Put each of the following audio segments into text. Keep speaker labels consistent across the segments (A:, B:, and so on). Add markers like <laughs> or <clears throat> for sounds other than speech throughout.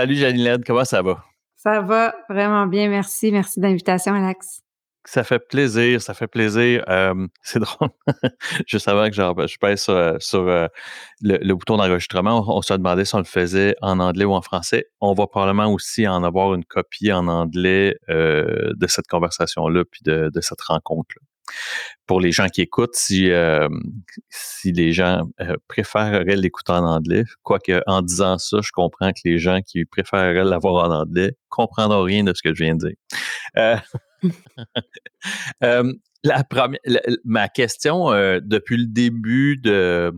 A: Salut Janilène, comment ça va?
B: Ça va vraiment bien, merci. Merci de l'invitation, Alex.
A: Ça fait plaisir, ça fait plaisir. Euh, <laughs> c'est drôle. Juste avant que je pèse sur, euh, euh, le, bouton d'enregistrement, on, se demandait si on le faisait en anglais ou en français. On va probablement aussi en avoir une copie en anglais de cette conversation-là, puis de, de cette rencontre-là pour les gens qui écoutent, si, euh, les gens euh, préféreraient l'écouter en anglais, quoique en disant ça, je comprends que les gens qui préféreraient l'avoir en anglais comprendront rien de ce que je viens de dire. Euh, <laughs> la première, ma question depuis le début de,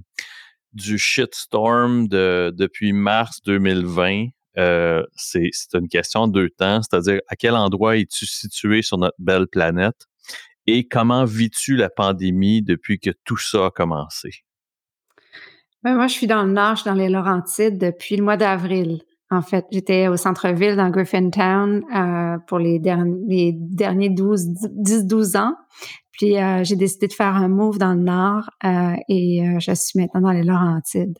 A: du shitstorm de, depuis mars 2020, c'est une question de deux temps, c'est-à-dire à quel endroit es-tu situé sur notre belle planète? Et comment vis-tu la pandémie depuis que tout ça a commencé?
B: Ben, moi, je suis dans le nord, je suis dans les Laurentides depuis le mois d'avril. En fait, j'étais au centre-ville dans Griffintown euh, pour les, derniers, derniers 12, 10-12 ans. Puis euh, j'ai décidé de faire un move dans le nord euh, et je suis maintenant dans les Laurentides.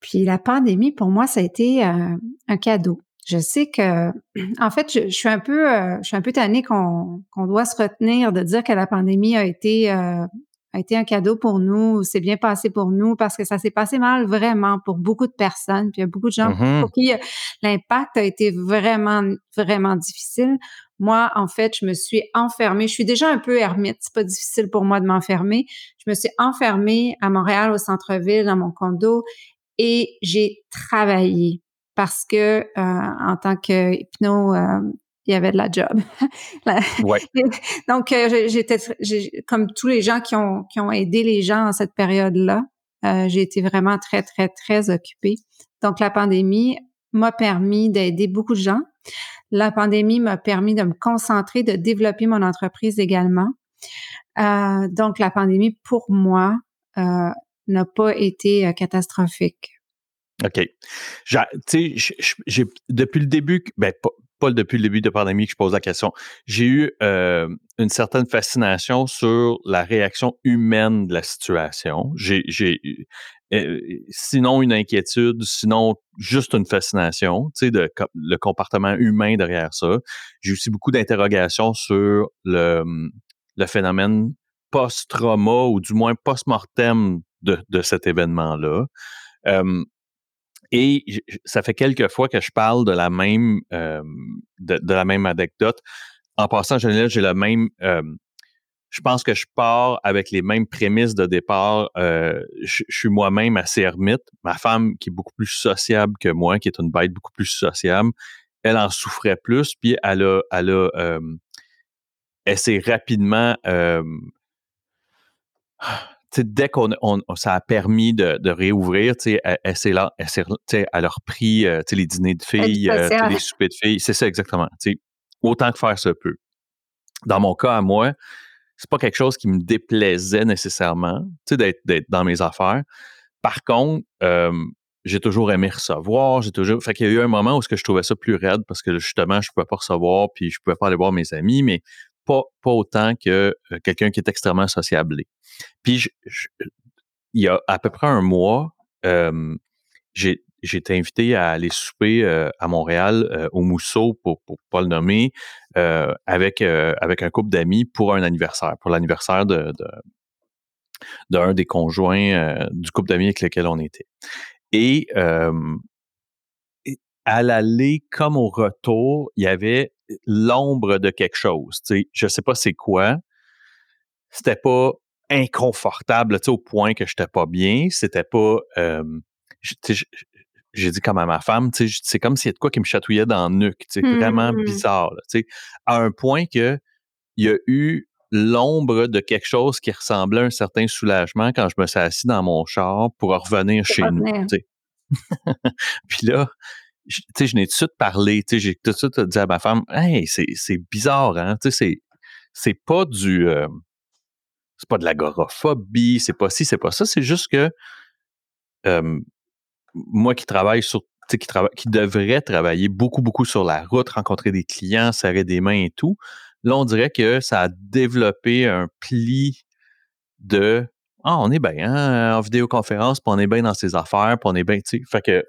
B: Puis la pandémie, pour moi, ça a été un cadeau je sais que, <clears throat> en fait, je, suis un peu, euh, je suis un peu tannée qu'on qu'on doit se retenir de dire que la pandémie a été euh, a été un cadeau pour nous, c'est bien passé pour nous parce que ça s'est passé mal vraiment pour beaucoup de personnes, puis il y a beaucoup de gens mm-hmm. pour qui euh, l'impact a été vraiment vraiment difficile. Moi, en fait, je me suis enfermée. Je suis déjà un peu ermite. C'est pas difficile pour moi de m'enfermer. Je me suis enfermée à Montréal, au centre-ville, dans mon condo, et j'ai travaillé parce que euh, en tant que hypno, euh, il y avait de la job. <laughs>
A: ouais. <laughs>
B: Donc euh, j'étais comme tous les gens qui ont qui ont aidé les gens en cette période-là, j'ai été vraiment très très très occupée. Donc la pandémie m'a permis d'aider beaucoup de gens. La pandémie m'a permis de me concentrer, de développer mon entreprise également. donc la pandémie pour moi n'a pas été catastrophique.
A: OK. Tu sais, depuis le début, ben, pas, depuis le début de la pandémie que je pose la question, j'ai eu euh, une certaine fascination sur la réaction humaine de la situation. J'ai, euh, sinon une inquiétude, sinon juste une fascination, tu sais, de le comportement humain derrière ça. J'ai aussi beaucoup d'interrogations sur le, phénomène post-trauma ou du moins post-mortem de, cet événement-là. Et ça fait quelques fois que je parle de la même de, la même anecdote. En passant, j'ai le même. Je pense que je pars avec les mêmes prémices de départ. Je, suis moi-même assez ermite. Ma femme, qui est beaucoup plus sociable que moi, qui est une bête beaucoup plus sociable, elle en souffrait plus. Puis elle a, elle a, elle s'est rapidement dès qu'on ça a permis de, réouvrir, elle, elle, elle, elle, a repris euh, les dîners de filles, euh, les soupers de filles. C'est ça exactement. Autant que faire se peut. Dans mon cas, à moi, c'est pas quelque chose qui me déplaisait nécessairement d'être dans mes affaires. Par contre, euh, j'ai toujours aimé recevoir, j'ai toujours. Fait qu'il y a eu un moment où ce que je trouvais ça plus raide parce que justement, je pouvais pas recevoir, puis je pouvais pas aller voir mes amis, mais pas, autant que euh, quelqu'un qui est extrêmement sociablé. Puis, il y a à peu près un mois, j'ai été invité à aller souper euh, à Montréal euh, au Mousseau, pour ne pas le nommer, avec, avec un couple d'amis pour un anniversaire, pour l'anniversaire de, d'un des conjoints du couple d'amis avec lequel on était. Et à l'aller comme au retour, il y avait l'ombre de quelque chose. sais, Je sais pas c'est quoi. C'était pas inconfortable au point que j'étais pas bien. C'était pas. j'ai dit comme à ma femme, c'est comme s'il y a de quoi qui me chatouillait dans le nuque. C'est vraiment mmh. bizarre. Là, à un point que il y a eu l'ombre de quelque chose qui ressemblait à un certain soulagement quand je me suis assis dans mon char pour revenir chez nous. <laughs> Puis là, sais, je n'ai tout de suite parlé, j'ai tout de suite dit à ma femme, hey, c'est bizarre, hein, tu sais, c'est pas du, euh, c'est pas de l'agoraphobie, c'est pas ci, c'est pas ça, c'est juste que moi qui travaille sur, qui, travaille, qui devrait travailler beaucoup, beaucoup sur la route, rencontrer des clients, serrer des mains et tout, là, on dirait que ça a développé un pli de, ah, on est bien hein, en vidéoconférence, puis on est bien dans ses affaires, puis on est bien, tu sais, fait que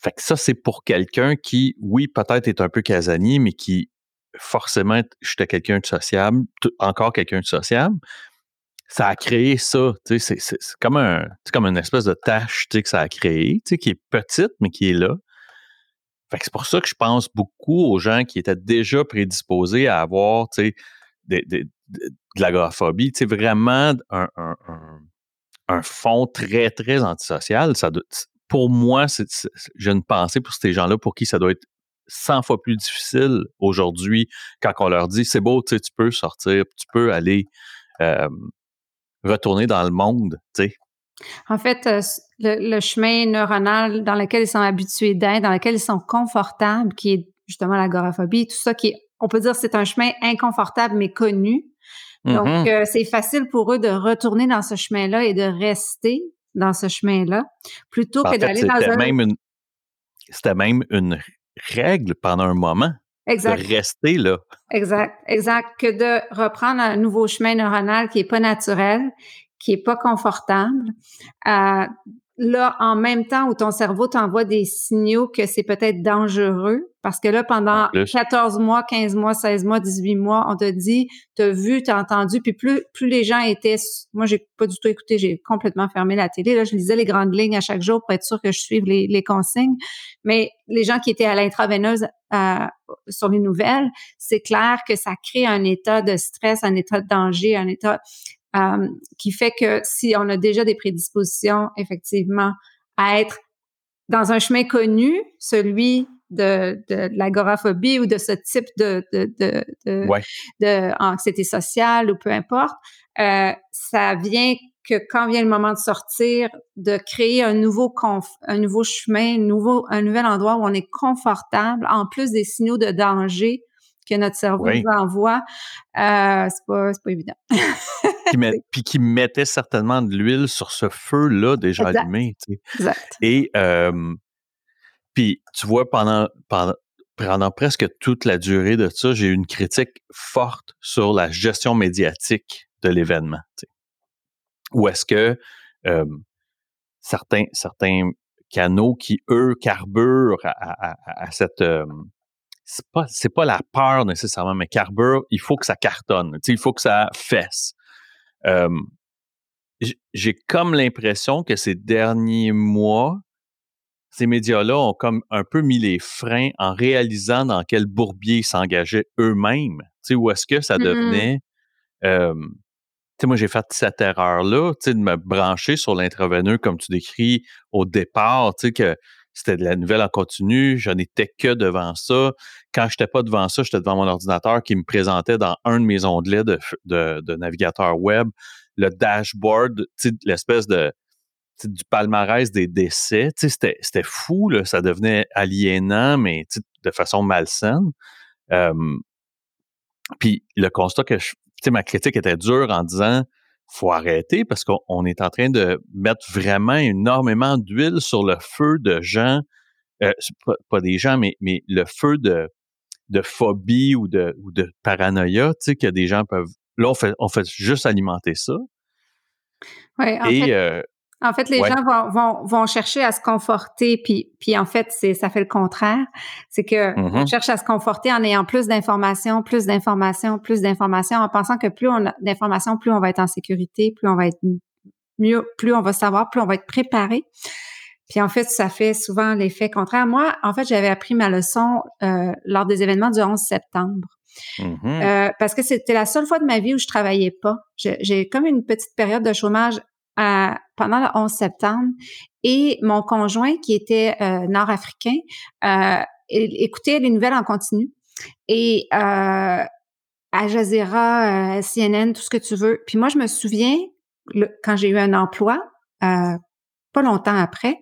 A: Fait que ça, c'est pour quelqu'un qui, oui, peut-être est un peu casanier, mais qui, forcément, j'étais quelqu'un de sociable, encore quelqu'un de sociable. Ça a créé ça, tu sais, c'est comme un, comme une espèce de tâche, tu sais, que ça a créé, tu sais, qui est petite, mais qui est là. Fait que c'est pour ça que je pense beaucoup aux gens qui étaient déjà prédisposés à avoir, tu sais, de, l'agoraphobie, tu sais, vraiment un, un, un, fond très, très antisocial. Ça pour moi, j'ai une pensée pour ces gens-là pour qui ça doit être 100 fois plus difficile aujourd'hui quand on leur dit c'est beau, tu peux sortir, tu peux aller euh, retourner dans le monde, tu sais.
B: En fait, euh, le, chemin neuronal dans lequel ils sont habitués d'être, dans lequel ils sont confortables, qui est justement l'agoraphobie, tout ça qui on peut dire c'est un chemin inconfortable mais connu. Donc, mm-hmm. euh, c'est facile pour eux de retourner dans ce chemin-là et de rester dans ce chemin-là, plutôt que d'aller dans un...
A: Même c'était même une règle pendant un moment. Exact. De rester là.
B: Exact, exact. Que de reprendre un nouveau chemin neuronal qui est pas naturel, qui est pas confortable, euh, là, en même temps où ton cerveau t'envoie des signaux que c'est peut-être dangereux, parce que là, pendant 14 mois, 15 mois, 16 mois, 18 mois, on te dit, t'as vu, t'as entendu, puis plus, plus les gens étaient, moi, j'ai pas du tout écouté, j'ai complètement fermé la télé, là, je lisais les grandes lignes à chaque jour pour être sûr que je suive les, les consignes, mais les gens qui étaient à l'intraveineuse euh, sur les nouvelles, c'est clair que ça crée un état de stress, un état de danger, un état euh, qui fait que si on a déjà des prédispositions, effectivement, à être dans un chemin connu, celui de, de, l'agoraphobie ou de ce type de, de, de, de, anxiété sociale ou peu importe, euh, ça vient que quand vient le moment de sortir, de créer un nouveau un nouveau chemin, un nouveau un nouvel endroit où on est confortable, en plus des signaux de danger que notre cerveau nous envoie, euh, c'est pas, pas évident. <laughs>
A: puis qui mettait certainement de l'huile sur ce feu-là déjà allumé.
B: Exact.
A: Et puis, tu vois, pendant, pendant, presque toute la durée de ça, j'ai eu une critique forte sur la gestion médiatique de l'événement. Où est-ce que certains, certains canaux qui, eux, carburent à, cette c'est pas pas la peur nécessairement, mais carbure, il faut que ça cartonne. Il faut que ça fesse. J'ai comme l'impression que ces derniers mois, ces médias-là ont comme un peu mis les freins en réalisant dans quel bourbier ils s'engageaient eux-mêmes. Tu sais, où est-ce que ça mmh devenait. tu sais, moi, j'ai fait cette erreur-là, tu sais, de me brancher sur l'intraveineux, comme tu décris au départ, tu sais, que c'était de la nouvelle en continu, je n'étais que devant ça. Quand je n'étais pas devant ça, j'étais devant mon ordinateur qui me présentait dans un de mes onglets de, de, navigateur web le dashboard, l'espèce de du palmarès des décès. C'était, c'était fou, là, ça devenait aliénant, mais de façon malsaine. puis le constat que je, ma critique était dure en disant faut arrêter parce qu'on est en train de mettre vraiment énormément d'huile sur le feu de gens, euh, pas, des gens, mais, mais le feu de, de phobie ou de, ou de paranoïa, tu sais, que des gens peuvent. Là, on fait, on fait juste alimenter ça.
B: Oui, en fait, euh, en fait, les gens vont, vont, vont, chercher à se conforter, puis, puis en fait, c'est ça fait le contraire. C'est que on mm-hmm. cherche à se conforter en ayant plus d'informations, plus d'informations, plus d'informations, en pensant que plus on a d'informations, plus on va être en sécurité, plus on va être mieux, plus on va savoir, plus on va être préparé. Puis en fait, ça fait souvent l'effet contraire. Moi, en fait, j'avais appris ma leçon euh, lors des événements du 11 septembre. Mm-hmm. Euh, parce que c'était la seule fois de ma vie où je travaillais pas. J'ai comme une petite période de chômage pendant le 11 septembre et mon conjoint qui était euh, nord-africain euh, écoutait les nouvelles en continu et euh, Al Jazeera, CNN, tout ce que tu veux. Puis moi, je me souviens quand j'ai eu un emploi, pas longtemps après,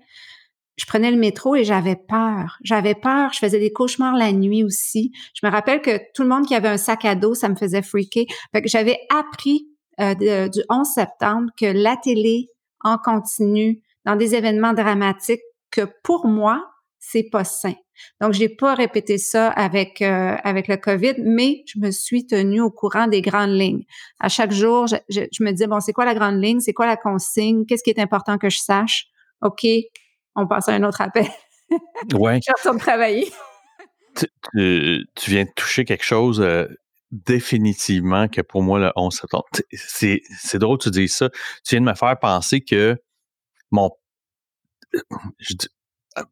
B: je prenais le métro et j'avais peur. J'avais peur. Je faisais des cauchemars la nuit aussi. Je me rappelle que tout le monde qui avait un sac à dos, ça me faisait freaker. Fait que j'avais appris euh, du 11 septembre que la télé en continu dans des événements dramatiques que pour moi, c'est pas sain. Donc, j'ai pas répété ça avec euh, avec le COVID, mais je me suis tenue au courant des grandes lignes. À chaque jour, je, je, me disais bon, c'est quoi la grande ligne, c'est quoi la consigne, qu'est-ce qui est important que je sache? Ok, on passe à un autre appel.
A: Ouais. <laughs>
B: Je retourne travailler.
A: Tu, viens de toucher quelque chose euh, définitivement que pour moi, le 11 septembre, c'est, c'est drôle que tu dises ça. Tu viens de me faire penser que mon. Je,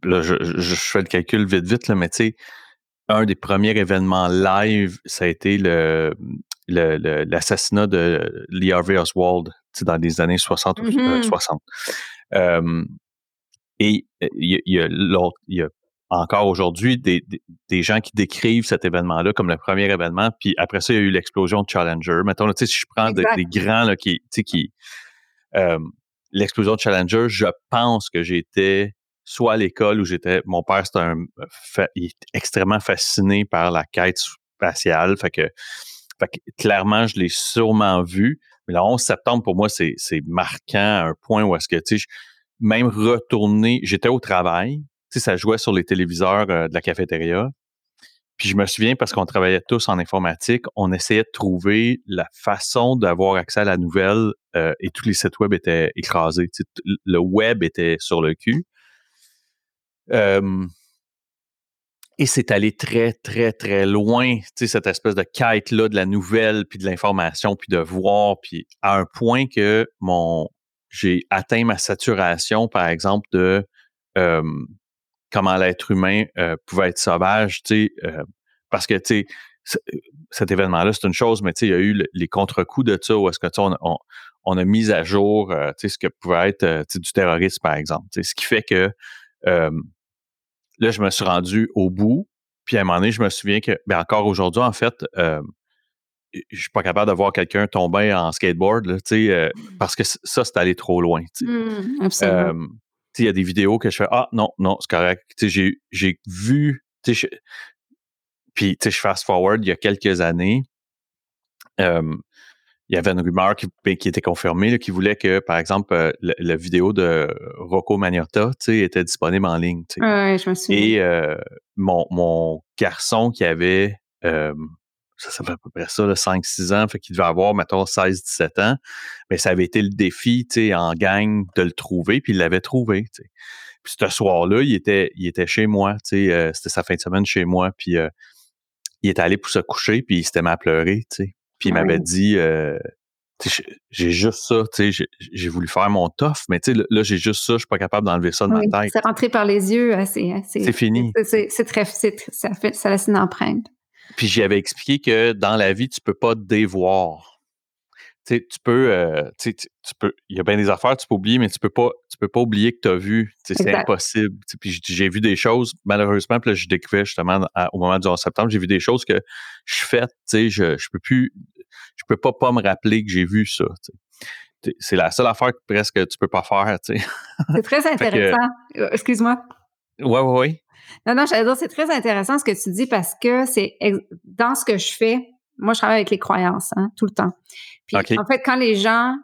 A: là, je, je, fais le calcul vite, vite, là, mais tu sais, un des premiers événements live, ça a été le, l'assassinat de Lee Harvey Oswald dans les années 60 ou 60. Euh, et il y, a, il y a encore aujourd'hui des, des, gens qui décrivent cet événement-là comme le premier événement, puis après ça, il y a eu l'explosion de Challenger. Mettons, si je prends des grands là, qui, qui euh, l'explosion de Challenger, je pense que j'étais soit à l'école où j'étais, mon père c'était un, il est extrêmement fasciné par la quête spatiale, fait que, fait que clairement je l'ai sûrement vu. Mais le 11 septembre pour moi c'est marquant à un point où est-ce que tu sais même retourner, j'étais au travail, ça jouait sur les téléviseurs euh, de la cafétéria. Puis je me souviens parce qu'on travaillait tous en informatique, on essayait de trouver la façon d'avoir accès à la nouvelle euh, et tous les sites web étaient écrasés. le web était sur le cul. Et c'est allé très, très, très loin, tu sais, cette espèce de quête-là de la nouvelle, puis de l'information, puis de voir, puis à un point que mon j'ai atteint ma saturation, par exemple, de comment l'être humain euh, pouvait être sauvage, tu sais, euh, parce que, tu sais, cet événement-là, c'est une chose, mais tu sais, il y a eu les contre-coups de ça, où est-ce que, tu on, on, on, a mis à jour, tu sais, ce que pouvait être, du terrorisme, par exemple, tu sais, ce qui fait que là, je me suis rendu au bout. Puis à un moment donné, je me souviens que, ben encore aujourd'hui, en fait, euh, je suis pas capable de voir quelqu'un tomber en skateboard, là, euh, parce que ça, c'est allé trop loin.
B: Mmh, absolument.
A: Il y a des vidéos que je fais Ah non, non, c'est correct. J'ai, j'ai vu. Je, puis je fast forward il y a quelques années. Euh, il y avait une rumeur qui, ben, qui était confirmée, qui voulait que, par exemple, euh, la, vidéo de Rocco Magnotta était disponible en ligne.
B: Oui, je me.
A: Et euh, mon, mon garçon qui avait, euh, ça, ça fait à peu près ça, 5-6 ans, fait qu'il devait avoir, mettons, 16-17 ans, mais ça avait été le défi en gang de le trouver, puis il l'avait trouvé. Puis ce soir-là, il était, il était chez moi, c'était sa fin de semaine chez moi, puis il était allé pour se coucher, puis il s'était mis à pleurer. sais. Puis il m'avait dit, euh, j'ai juste ça, tu sais, j'ai voulu faire mon tof, mais tu sais, là, j'ai juste ça, je suis pas capable d'enlever ça de ma tête.
B: C'est rentré par les yeux, hein,
A: c'est c'est fini.
B: C'est très, ça fait, ça laisse une empreinte.
A: Puis j'y avais expliqué que dans la vie, tu peux pas dévoir tu peux, euh, tu peux, il y a bien des affaires tu peux oublier, mais tu peux pas, tu peux pas oublier que tu as vu. C'est impossible. Puis j'ai vu des choses, malheureusement, puis là, je découvrais justement au moment du 11 septembre, j'ai vu des choses que je fais, tu sais, je, je peux plus, je peux pas pas me rappeler que j'ai vu ça. C'est la seule affaire que presque tu peux pas faire.
B: C'est très <laughs> intéressant. Euh, excuse-moi.
A: Oui, oui, oui.
B: Non, non, j'allais dire, c'est très intéressant ce que tu dis parce que c'est dans ce que je fais, moi, je travaille avec les croyances, hein, tout le temps. Puis, en fait, quand les gens,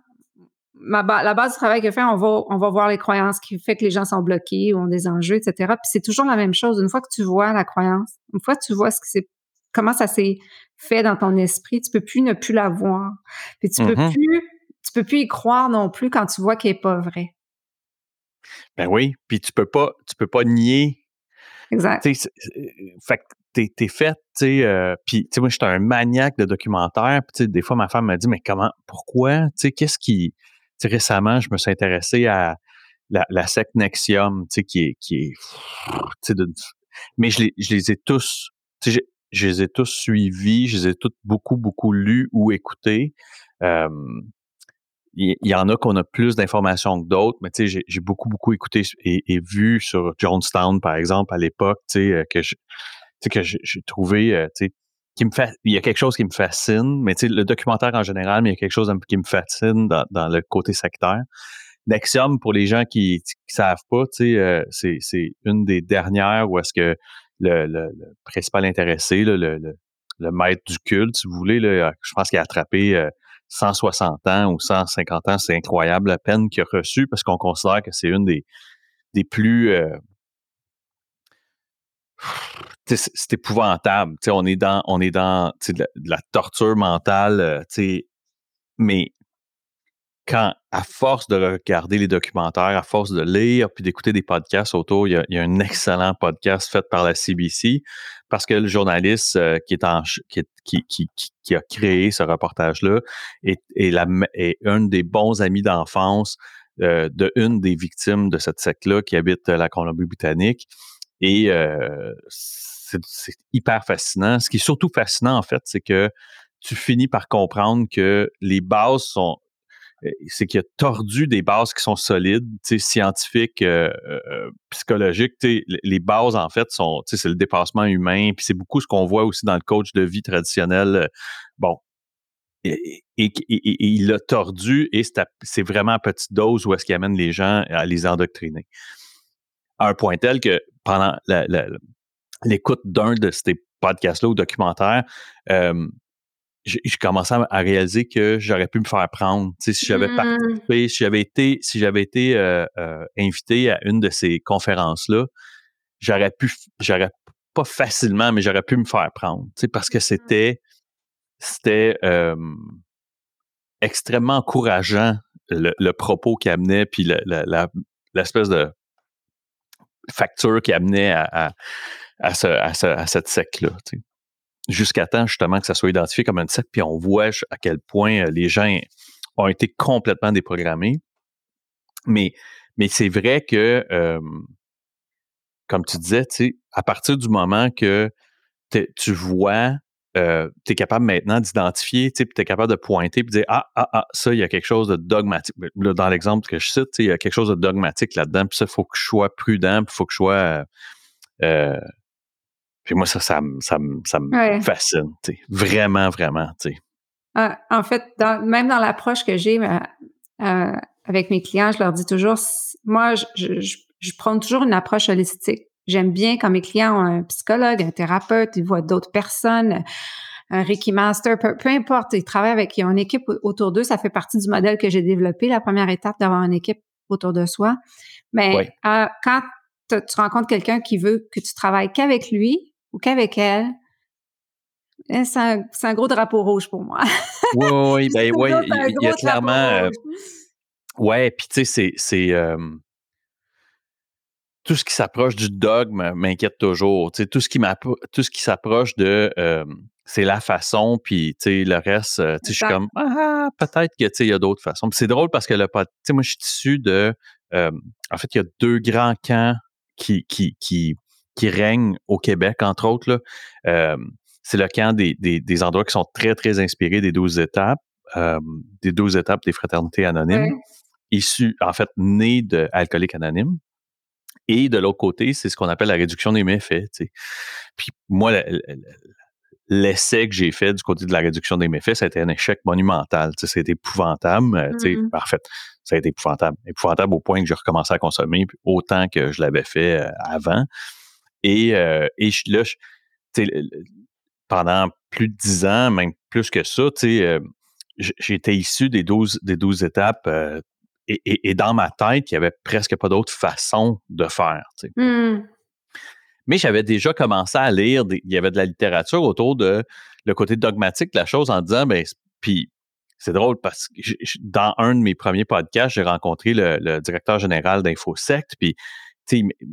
B: ma la base du travail que on va, on va voir les croyances qui fait que les gens sont bloqués ou ont des enjeux, etc. Puis c'est toujours la même chose. Une fois que tu vois la croyance, une fois que tu vois ce que c'est, comment ça s'est fait dans ton esprit, tu peux plus ne plus la voir. Puis tu peux mm-hmm. plus, tu peux plus y croire non plus quand tu vois qu'elle est pas vraie.
A: Ben oui, puis tu peux pas, tu peux pas nier.
B: Exact.
A: Fait t'es es fait, tu sais, euh, puis tu sais, moi, j'étais un maniaque de documentaire, puis des fois, ma femme m'a dit, mais comment, pourquoi, tu sais, qu'est-ce qui, tu sais, récemment, je me suis intéressé à la, la secte Nexium, tu sais, qui est, qui est, tu sais, mais je les, je les ai tous, tu sais, je, les ai tous suivis, je les ai tous beaucoup, beaucoup lus ou écoutés. Euh, il y, en a qu'on a plus d'informations que d'autres, mais tu sais, j'ai beaucoup, beaucoup écouté et, et, vu sur Jonestown, par exemple, à l'époque, tu sais, euh, que j'ai trouvé, euh, tu sais, qui me fait, il y a quelque chose qui me fascine, mais tu sais, le documentaire en général, mais il y a quelque chose qui me fascine dans, dans le côté sectaire. Nexium, pour les gens qui, ne savent pas, tu sais, euh, c'est, une des dernières où est-ce que le, le, principal intéressé, le, le, le, maître du culte, si vous voulez, là, je pense qu'il a attrapé 160 euh, ans ou 150 ans, c'est incroyable la peine qu'il a reçue parce qu'on considère que c'est une des, plus c'est épouvantable. on est dans, on est dans de la, torture mentale, euh, mais quand, à force de regarder les documentaires, à force de lire, puis d'écouter des podcasts autour, il y, a, un excellent podcast fait par la CBC parce que le journaliste euh, qui, a créé ce reportage-là est, un des bons amis d'enfance euh, de une des victimes de cette secte-là qui habite la Colombie-Britannique. Et euh, c'est hyper fascinant. Ce qui est surtout fascinant, en fait, c'est que tu finis par comprendre que les bases sont euh, c'est qu'il a tordu des bases qui sont solides, scientifiques, euh, euh, psychologiques. Les bases, en fait, sont, c'est le dépassement humain, puis c'est beaucoup ce qu'on voit aussi dans le coach de vie traditionnel. Bon. Et, il l'a tordu et c'est vraiment à petite dose où est-ce qu'il amène les gens à les endoctriner. À un point tel que pendant l'écoute d'un de ces podcasts-là ou documentaires, je, commençais à réaliser que j'aurais pu me faire prendre. si j'avais mmh. participé, si j'avais été, si j'avais été euh, euh, invité à une de ces conférences-là, j'aurais pu, j'aurais pas facilement, mais j'aurais pu me faire prendre. parce que mmh. c'était, c'était extrêmement encourageant le, propos qu'il amenait, puis l'espèce de facture qu'il amenait à, à, ce, à, cette secte-là jusqu'à temps justement que ça soit identifié comme un secte, puis on voit à quel point euh, les gens ont été complètement déprogrammés. Mais, mais c'est vrai que, comme tu disais, à partir du moment que tu vois, euh, tu es capable maintenant d'identifier, tu es capable de pointer et de dire Ah, ah, ah, ça, il y a quelque chose de dogmatique. dans l'exemple que je cite, il y a quelque chose de dogmatique là-dedans, puis ça, il faut que je sois prudent, il faut que je sois euh, puis moi, ça, ça, ça, ça me fascine, vraiment, vraiment.
B: Ah, en fait, même dans l'approche que j'ai euh, euh, avec mes clients, je leur dis toujours, moi, je, je, je, prends toujours une approche holistique. J'aime bien quand mes clients ont un psychologue, un thérapeute, ils voient d'autres personnes, un Reiki Master, peu, importe, ils travaillent avec, ils ont une équipe autour d'eux. Ça fait partie du modèle que j'ai développé, la première étape d'avoir une équipe autour de soi. Mais euh, quand tu rencontres quelqu'un qui veut que tu travailles qu'avec lui, ou qu'avec elle, eh, c'est un, gros drapeau rouge pour moi.
A: oui, oui, <laughs> ben, oui, il, y a clairement. Euh, ouais, puis tu sais, c'est. tout ce qui s'approche du dogme m'inquiète toujours. Tu sais, tout ce qui tout ce qui s'approche de c'est la façon, puis tu sais, le reste, tu sais, je suis comme ah, peut-être que tu sais, il y a d'autres façons. c'est drôle parce que le tu sais, moi, je suis issu de. en fait, il y a deux grands camps qui, qui, qui, qui règne au Québec, entre autres. Euh, c'est le camp des, des, endroits qui sont très, très inspirés des 12 étapes, euh, des 12 étapes des fraternités anonymes, issus, en fait, nés de Alcooliques Anonymes. Et de l'autre côté, c'est ce qu'on appelle la réduction des méfaits. Puis moi, l'essai que j'ai fait du côté de la réduction des méfaits, ça a été un échec monumental. Été épouvantable. Mmh en fait, ça a été épouvantable. Épouvantable au point que j'ai recommencé à consommer autant que je l'avais fait avant. Et, euh, et là, pendant plus de dix ans, même plus que ça, euh, j'étais issu des 12, des 12 étapes euh, et, et, dans ma tête, il n'y avait presque pas d'autre façon de faire. Mmh. Mais j'avais déjà commencé à lire, il y avait de la littérature autour de le côté dogmatique de la chose en disant, ben, puis c'est drôle parce que dans un de mes premiers podcasts, j'ai rencontré le, le directeur général d'InfoSect, puis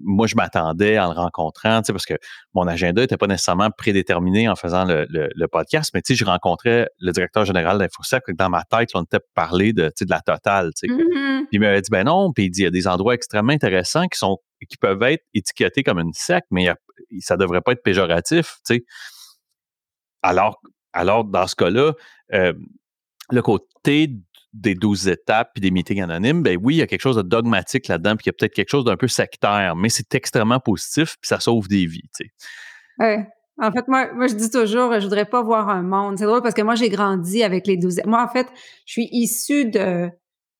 A: moi, je m'attendais en le rencontrant, parce que mon agenda n'était pas nécessairement prédéterminé en faisant le, podcast, mais je rencontrais le directeur général d'InfoSec. Dans ma tête, on était parlé de, de la totale. Mm-hmm. il m'avait dit, ben non, puis il dit, il y a des endroits extrêmement intéressants qui sont qui peuvent être étiquetés comme une secte, mais ça ne devrait pas être péjoratif. Alors, alors, dans ce cas-là, euh, le côté des 12 étapes puis des meetings anonymes, ben oui, il y a quelque chose de dogmatique là-dedans, puis il y a peut-être quelque chose d'un peu sectaire, mais c'est extrêmement positif, puis ça sauve des vies, tu sais.
B: En fait, moi, moi, je dis toujours, je voudrais pas voir un monde. C'est drôle parce que moi, j'ai grandi avec les 12 Moi, en fait, je suis issue de,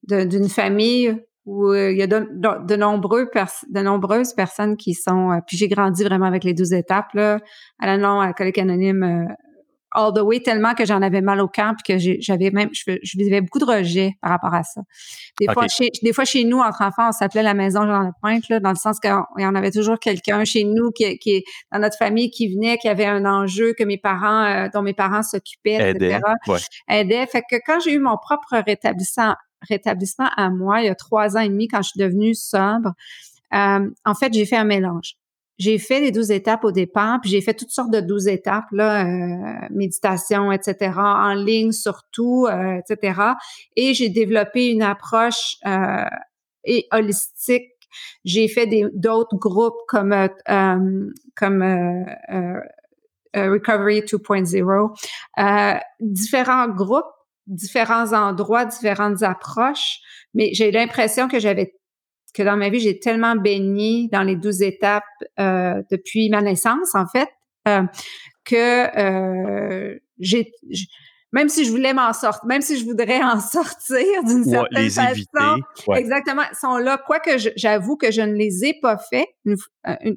B: d'une famille où euh, il y a de, nombreux de nombreuses personnes qui sont... Euh, puis j'ai grandi vraiment avec les 12 étapes, là, à la non à la anonyme euh, all the way tellement que j'en avais mal au camp puis que j'avais même je, je, vivais beaucoup de rejet par rapport à ça. Des fois chez des fois chez nous entre enfants on s'appelait la maison Jean la Pointe là dans le sens qu'il y en avait toujours quelqu'un chez nous qui qui dans notre famille qui venait qui avait un enjeu que mes parents euh, dont mes parents s'occupaient etc. Ouais. Aidait fait que quand j'ai eu mon propre rétablissement rétablissement à moi, il y a trois ans et demi, quand je suis devenue sobre, euh, en fait, j'ai fait un mélange. J'ai fait les douze étapes au départ, puis j'ai fait toutes sortes de douze étapes, là, euh, méditation, etc., en ligne surtout, euh, etc. Et j'ai développé une approche euh, et holistique. J'ai fait d'autres groupes comme comme Recovery 2.0, différents groupes, différents endroits, différentes approches, mais j'ai l'impression que j'avais que dans ma vie, j'ai tellement baigné dans les douze étapes euh, depuis ma naissance, en fait, euh, que euh, j'ai même si je voulais m'en sortir, même si je voudrais en <laughs> sortir d'une certaine les façon, éviter, exactement, sont là. Quoique j'avoue que je ne les ai pas fait.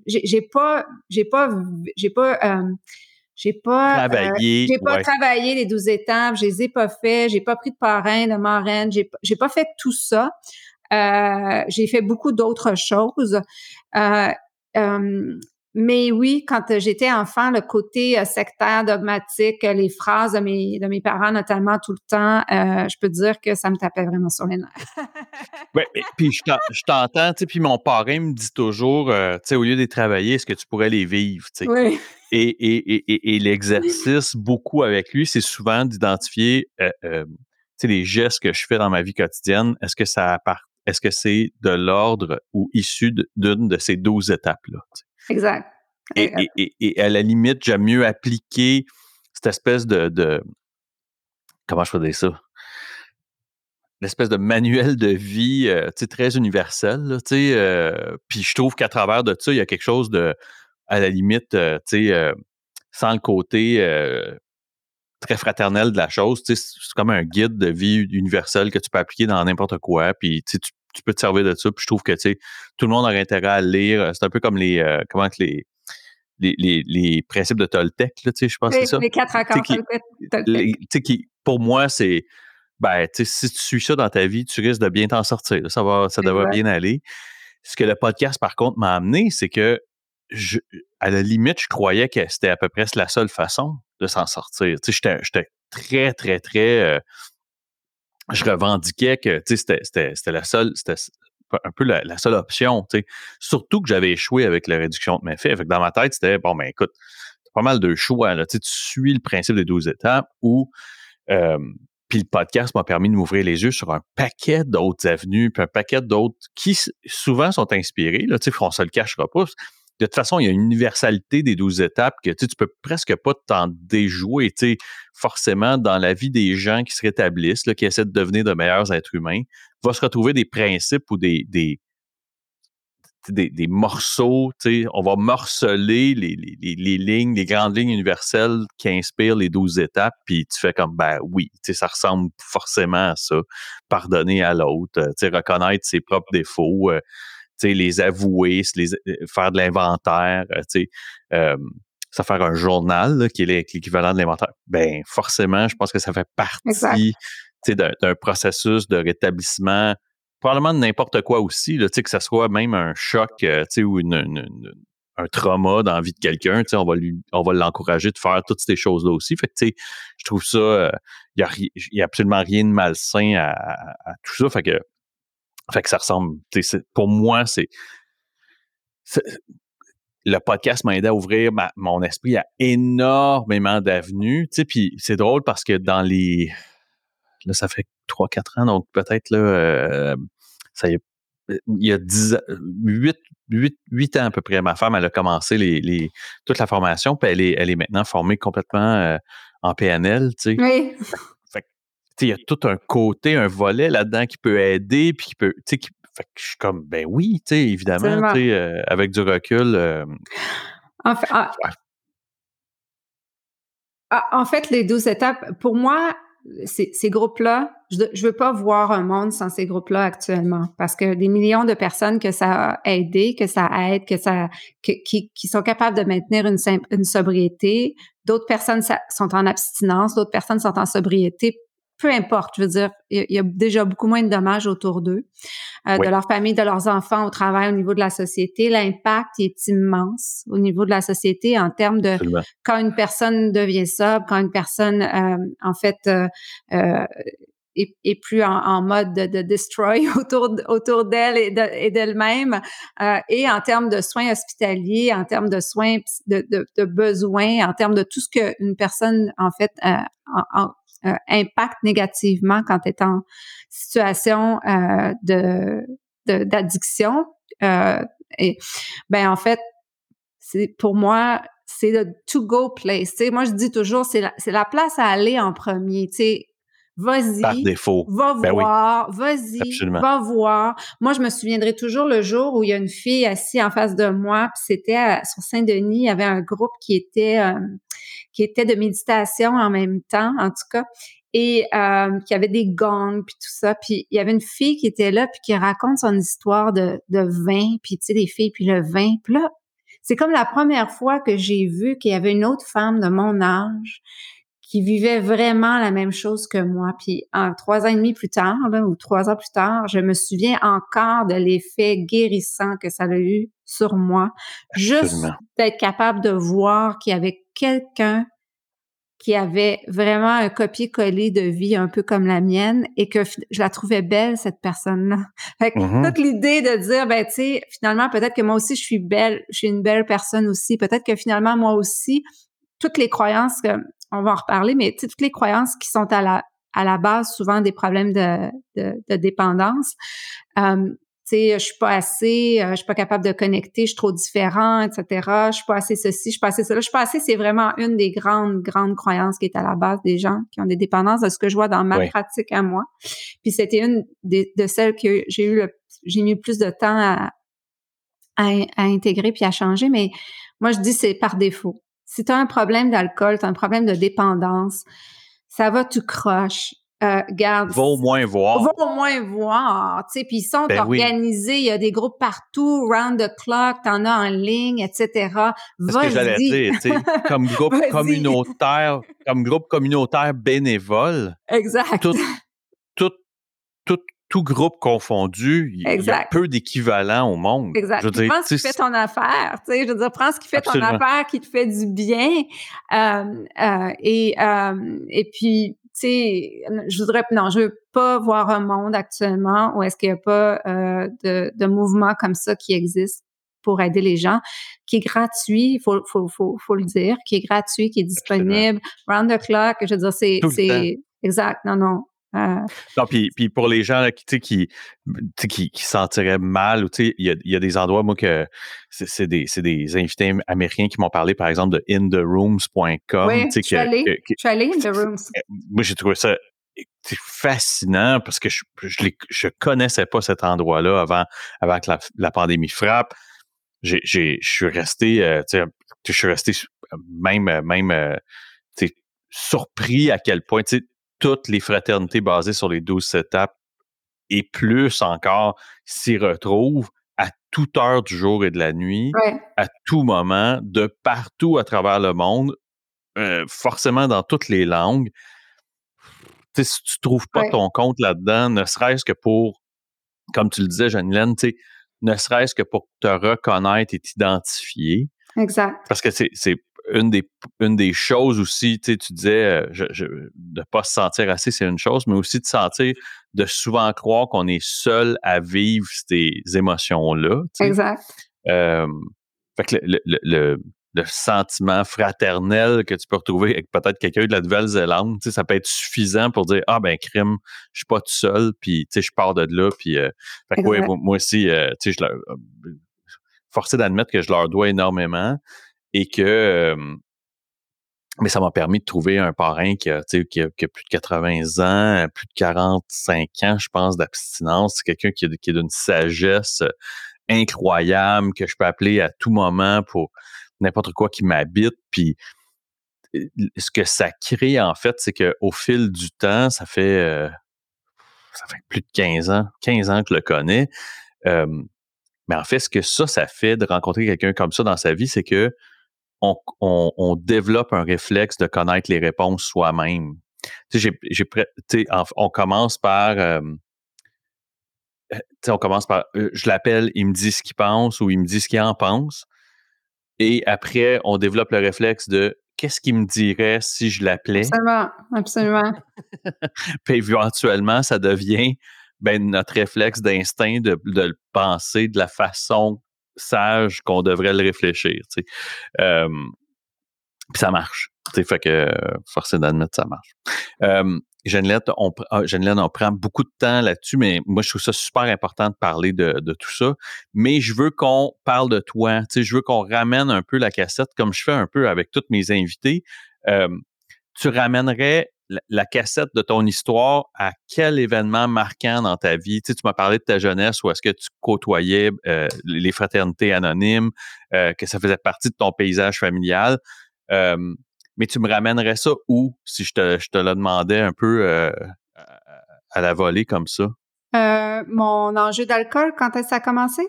B: J'ai pas, j'ai pas, j'ai pas, j'ai pas
A: travaillé,
B: j'ai pas travaillé les douze étapes, je les ai pas fait, j'ai pas pris de parrain, de marraine, j'ai j'ai pas fait tout ça. Euh, j'ai fait beaucoup d'autres choses. Euh, euh, mais oui, quand j'étais enfant, le côté sectaire, dogmatique, les phrases de mes, de mes parents, notamment tout le temps, je peux dire que ça me tapait vraiment sur les nerfs. <laughs>
A: oui, puis je t'entends, tu sais, puis mon parrain me dit toujours, tu sais, au lieu de les travailler, est-ce que tu pourrais les vivre, tu sais?
B: Oui.
A: Et, et, et, et l'exercice, beaucoup avec lui, c'est souvent d'identifier, euh, les gestes que je fais dans ma vie quotidienne, est-ce que ça appartient est-ce que c'est de l'ordre ou issu d'une de, ces douze étapes-là?
B: Exact.
A: Et, à la limite, j'aime mieux appliquer cette espèce de, comment je peux dire ça? L'espèce de manuel de vie euh, très universel. Euh, puis je trouve qu'à travers de ça, il y a quelque chose de, à la limite, euh, sans le côté très fraternel de la chose. C'est comme un guide de vie universel que tu peux appliquer dans n'importe quoi. Puis tu, tu, peux te servir de ça. Puis je trouve que tout le monde aurait intérêt à le lire. C'est un peu comme les euh, comment que les, les, les, les, principes de Toltec, là, je pense que c'est ça.
B: Les quatre accords
A: Toltec. Qui, pour moi, c'est ben, si tu suis ça dans ta vie, tu risques de bien t'en sortir. Ça va, ça devrait bien aller. Ce que le podcast, par contre, m'a amené, c'est que je, à la limite, je croyais que c'était à peu près la seule façon de s'en sortir. Tu sais, j'étais très, très, très. Euh, je revendiquais que c'était la seule, c'était un peu la, seule option. Tu sais. Surtout que j'avais échoué avec la réduction de mes faits. Fait dans ma tête, c'était bon, ben écoute, pas mal de choix. Là. Tu, sais, tu suis le principe des 12 étapes ou puis le podcast m'a permis de m'ouvrir les yeux sur un paquet d'autres avenues, puis un paquet d'autres qui souvent sont inspirés. Là, tu sais, se le cachera pas de toute façon, il y a une universalité des douze étapes que tu peux presque pas t'en déjouer. Forcément, dans la vie des gens qui se rétablissent, qui essaient de devenir de meilleurs êtres humains, va se retrouver des principes ou des, des, des, morceaux, on va morceler les, lignes, les grandes lignes universelles qui inspirent les douze étapes, puis tu fais comme, ben oui, ça ressemble forcément à ça. Pardonner à l'autre, reconnaître ses propres défauts, euh, les avouer, les, euh, faire de l'inventaire, euh, euh, ça faire un journal qui est l'équivalent de l'inventaire, ben forcément, je pense que ça fait partie d'un processus de rétablissement, probablement de n'importe quoi aussi, là, que ce soit même un choc ou un trauma dans la vie de quelqu'un, on va lui, on va l'encourager de faire toutes ces choses-là aussi. Fait que, je trouve ça, il n'y a, absolument rien de malsain à, à, tout ça. Fait que fait que ça ressemble. Pour moi, c'est. Le podcast m'a aidé à ouvrir mon esprit à énormément d'avenues. Puis c'est drôle parce que dans les. Là, ça fait 3-4 ans, donc peut-être là. Euh, ça y il y a 10, 8, 8, 8, ans à peu près, ma femme, elle a commencé les toute la formation, puis elle est, elle est maintenant formée complètement euh, en PNL, tu sais.
B: Oui
A: il y a tout un côté, un volet là-dedans qui peut aider, puis qui peut, fait que je suis comme, ben oui, tu sais, évidemment, tu sais, euh, avec du recul. Euh,
B: en, fait, ah ah, en, fait, les douze étapes, pour moi, ces, ces groupes-là, je ne veux pas voir un monde sans ces groupes-là actuellement, parce que des millions de personnes que ça a aidé, que ça aide, que ça, qui, qui, sont capables de maintenir une, une sobriété, d'autres personnes sont en abstinence, d'autres personnes sont en sobriété peu importe, je veux dire, il y a déjà beaucoup moins de dommages autour d'eux, euh, de leur famille, de leurs enfants au travail, au niveau de la société. L'impact est immense au niveau de la société en termes de quand une personne devient sobre, quand une personne, euh, en fait, euh, est, plus en, mode de, destroy <laughs> autour, autour d'elle et, d'elle-même. Euh, et en termes de soins hospitaliers, en termes de soins de, de, besoins, en termes de tout ce qu'une personne, en fait, euh, impacte négativement quand elle est en situation de d'addiction. et ben en fait, c'est pour moi c'est le to-go place. moi, je dis toujours, c'est la, la, place à aller en premier. Vas-y.
A: Par défaut.
B: Va ben voir. Vas-y. Va voir. Moi, je me souviendrai toujours le jour où il y a une fille assise en face de moi, puis c'était sur Saint-Denis, il y avait un groupe qui était euh, qui était de méditation en même temps, en tout cas, et euh, qui avait des gongs puis tout ça. Puis il y avait une fille qui était là puis qui raconte son histoire de, de vin, puis tu sais des filles puis le vin. Puis là, c'est comme la première fois que j'ai vu qu'il y avait une autre femme de mon âge qui vivait vraiment la même chose que moi. Puis trois ans et demi plus tard, ou trois ans plus tard, je me souviens encore de l'effet guérissant que ça a eu sur moi. Juste d'être capable de voir qu'il y avait quelqu'un qui avait vraiment un copier-coller de vie un peu comme la mienne et que je la trouvais belle, cette personne-là. <laughs> Fait mm-hmm. toute l'idée de dire, ben, tu sais, finalement, peut-être que moi aussi, je suis belle, je suis une belle personne aussi. Peut-être que finalement, moi aussi, toutes les croyances, que, on va en reparler, mais toutes les croyances qui sont à la, à la base souvent des problèmes de, de, de dépendance, euh, sais, je suis pas assez, euh, je suis pas capable de connecter, je suis trop différent, etc. Je suis pas assez ceci, je suis pas assez cela. Je suis pas assez, c'est vraiment une des grandes, grandes croyances qui est à la base des gens qui ont des dépendances de ce que je vois dans ma pratique à moi. Puis c'était une de celles que j'ai eu le, j'ai mis plus de temps à, à, intégrer puis à changer. Mais moi, je dis c'est par défaut. Si tu as un problème d'alcool, tu as un problème de dépendance, ça va, tu croches euh, garde,
A: va au moins voir.
B: Va au moins voir, tu sais, puis ils sont ben organisés, il y a des groupes partout, round the clock, t'en as en ligne, etc.
A: C'est ce que j'allais dire, tu sais, comme groupe <laughs> communautaire, comme groupe communautaire bénévole.
B: Exact.
A: Tout, tout, tout, tout groupe confondu, il y a peu d'équivalents au monde.
B: Exact. Je veux dire, prends ce qui fait ton affaire, tu sais, je veux dire, prends ce qui fait ton affaire, qui te fait du bien, euh, euh, et, euh, et puis sais, je voudrais, non, je veux pas voir un monde actuellement où est-ce qu'il n'y a pas euh, de, de mouvement comme ça qui existe pour aider les gens, qui est gratuit, il faut, faut, faut, faut, le dire, qui est gratuit, qui est disponible, round the clock, je veux dire, c'est, c'est, exact, non, non,
A: ah. Non, puis, puis pour les gens qui, qui, qui, qui sentiraient mal, il y a, y a des endroits, moi, que c'est des, des invités américains qui m'ont parlé, par exemple, de intherooms.com.
B: Oui, je suis allé, je suis allé in the rooms.
A: Moi, j'ai trouvé ça fascinant parce que je, je, je connaissais pas cet endroit-là avant, avant que la, pandémie frappe. J'ai, je suis resté, euh, je suis resté même, même euh, surpris à quel point, tu toutes les fraternités basées sur les 12 étapes et plus encore s'y retrouvent à toute heure du jour et de la nuit, à tout moment, de partout à travers le monde, euh, forcément dans toutes les langues. si tu trouves pas ton compte là-dedans, ne serait-ce que pour, comme tu le disais, Janine, ne serait-ce que pour te reconnaître et t'identifier.
B: Exact.
A: Parce que c'est une des, une des choses aussi, tu disais, euh, je, de ne pas se sentir assez, c'est une chose, mais aussi de sentir, de souvent croire qu'on est seul à vivre ces émotions-là.
B: Exact.
A: Euh, fait que le, le, le, sentiment fraternel que tu peux retrouver avec peut-être quelqu'un de la Nouvelle-Zélande, ça peut être suffisant pour dire Ah ben crime, je suis pas tout seul, puis je pars de là, puis euh, fait que, ouais, moi, aussi, sais, je forcé d'admettre que je leur dois énormément et que mais ça m'a permis de trouver un parrain qui a, qui a, plus de 80 ans, plus de 45 ans, je pense, d'abstinence. C'est quelqu'un qui, qui est d'une sagesse incroyable, que je peux appeler à tout moment pour n'importe quoi qui m'habite. Puis ce que ça crée, en fait, c'est qu'au fil du temps, ça fait ça fait plus de 15 ans, 15 ans que je le connais. mais en fait, ce que ça, ça fait de rencontrer quelqu'un comme ça dans sa vie, c'est que on, développe un réflexe de connaître les réponses soi-même. Tu sais, j'ai, on commence par, euh, on commence par, euh, je l'appelle, il me dit ce qu'il pense ou il me dit ce qu'il en pense. Et après, on développe le réflexe de qu'est-ce qu'il me dirait si je l'appelais?
B: Absolument, absolument. <laughs>
A: Puis éventuellement, ça devient ben, notre réflexe d'instinct de, le penser de la façon sage qu'on devrait le réfléchir. Puis ça marche. Tu sais, fait que d'admettre ça marche. Euh, on, ah, on prend beaucoup de temps là-dessus, mais moi, je trouve ça super important de parler de, tout ça. Mais je veux qu'on parle de toi. Je veux qu'on ramène un peu la cassette, comme je fais un peu avec tous mes invités. tu ramènerais la, cassette de ton histoire à quel événement marquant dans ta vie? Tu, sais, tu m'as parlé de ta jeunesse où est-ce que tu côtoyais euh, les fraternités anonymes, euh, que ça faisait partie de ton paysage familial. mais tu me ramènerais ça où si je te, je te le demandais un peu euh, à, la volée comme ça?
B: mon enjeu d'alcool, quand est-ce que ça a commencé?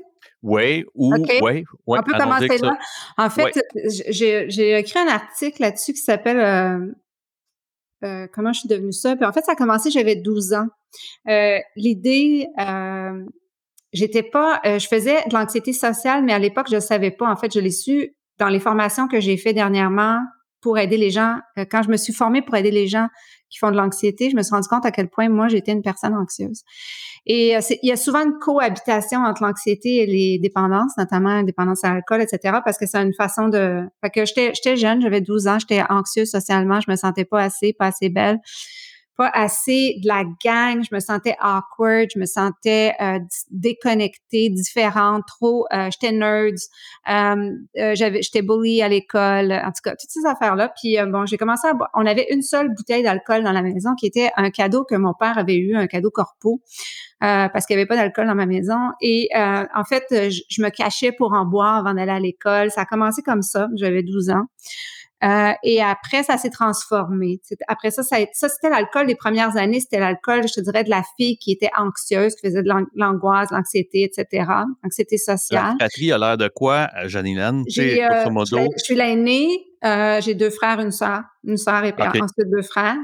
A: Oui, ou oui,
B: On peut commencer là. En fait, j'ai écrit un article là-dessus qui s'appelle euh, comment je suis devenue ça. Puis en fait, ça a commencé, j'avais 12 ans. Euh, l'idée, euh, j'étais pas, je faisais de l'anxiété sociale, mais à l'époque, je ne savais pas. En fait, je l'ai su dans les formations que j'ai fait dernièrement pour aider les gens. quand je me suis formée pour aider les gens qui font de l'anxiété, je me suis rendu compte à quel point moi, j'étais une personne anxieuse. Et euh, il y a souvent une cohabitation entre l'anxiété et les dépendances, notamment la dépendance à l'alcool, etc., parce que c'est une façon de... Fait que j'étais jeune, j'avais 12 ans, j'étais anxieuse socialement, je me sentais pas assez, pas assez belle pas assez de la gang, je me sentais awkward, je me sentais euh, déconnectée, différente, trop, euh, j'étais nerd, euh, euh, j'avais, j'étais bully à l'école, en tout cas toutes ces affaires là. Puis bon, j'ai commencé à boire. On avait une seule bouteille d'alcool dans la maison qui était un cadeau que mon père avait eu, un cadeau corpo. parce qu'il n'y avait pas d'alcool dans ma maison. Et en fait, je, je, me cachais pour en boire avant d'aller à l'école. Ça a commencé comme ça. J'avais 12 ans. Euh, et après, ça s'est transformé. Après ça, ça, ça c'était l'alcool des premières années. C'était l'alcool, je te dirais, de la fille qui était anxieuse, qui faisait de l'angoisse, l'anxiété, etc. Anxiété sociale.
A: La fratrie a l'air de quoi, Janine?
B: J'ai, euh, je, je suis l'aînée. Euh, j'ai deux frères, une sœur. Une sœur et puis ensuite deux frères.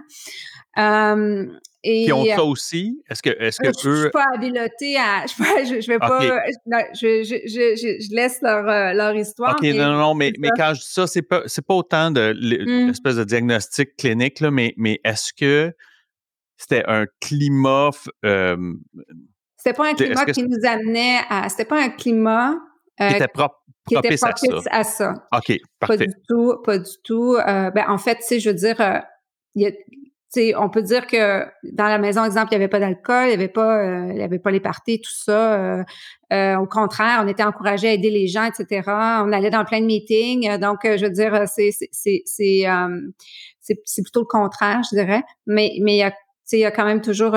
B: Euh,
A: et, qui ont ça aussi? Est-ce que, est-ce que
B: je, eux... Je suis pas habilitée à... Je, je, vais pas... Je, je, laisse leur, leur histoire.
A: OK, non, non, mais, mais quand je dis ça, c'est pas, c'est pas autant de l'espèce mmh. de diagnostic clinique, là, mais, mais est-ce que c'était un climat... Euh,
B: c'était pas un climat qui nous amenait à... C'était pas un climat...
A: Euh, qui était propre
B: qui était propice à ça.
A: OK, parfait.
B: Pas du tout, pas du tout. Euh, ben, en fait, tu sais, je veux dire, euh, il y a, on peut dire que dans la maison, exemple, il n'y avait pas d'alcool, il n'y avait pas, euh, il y avait pas les parties, tout ça. Euh, euh, au contraire, on était encouragé à aider les gens, etc. On allait dans plein de meetings. Donc, je veux dire, c'est c'est c'est c'est plutôt le contraire, je dirais. Mais mais il y a il y a quand même toujours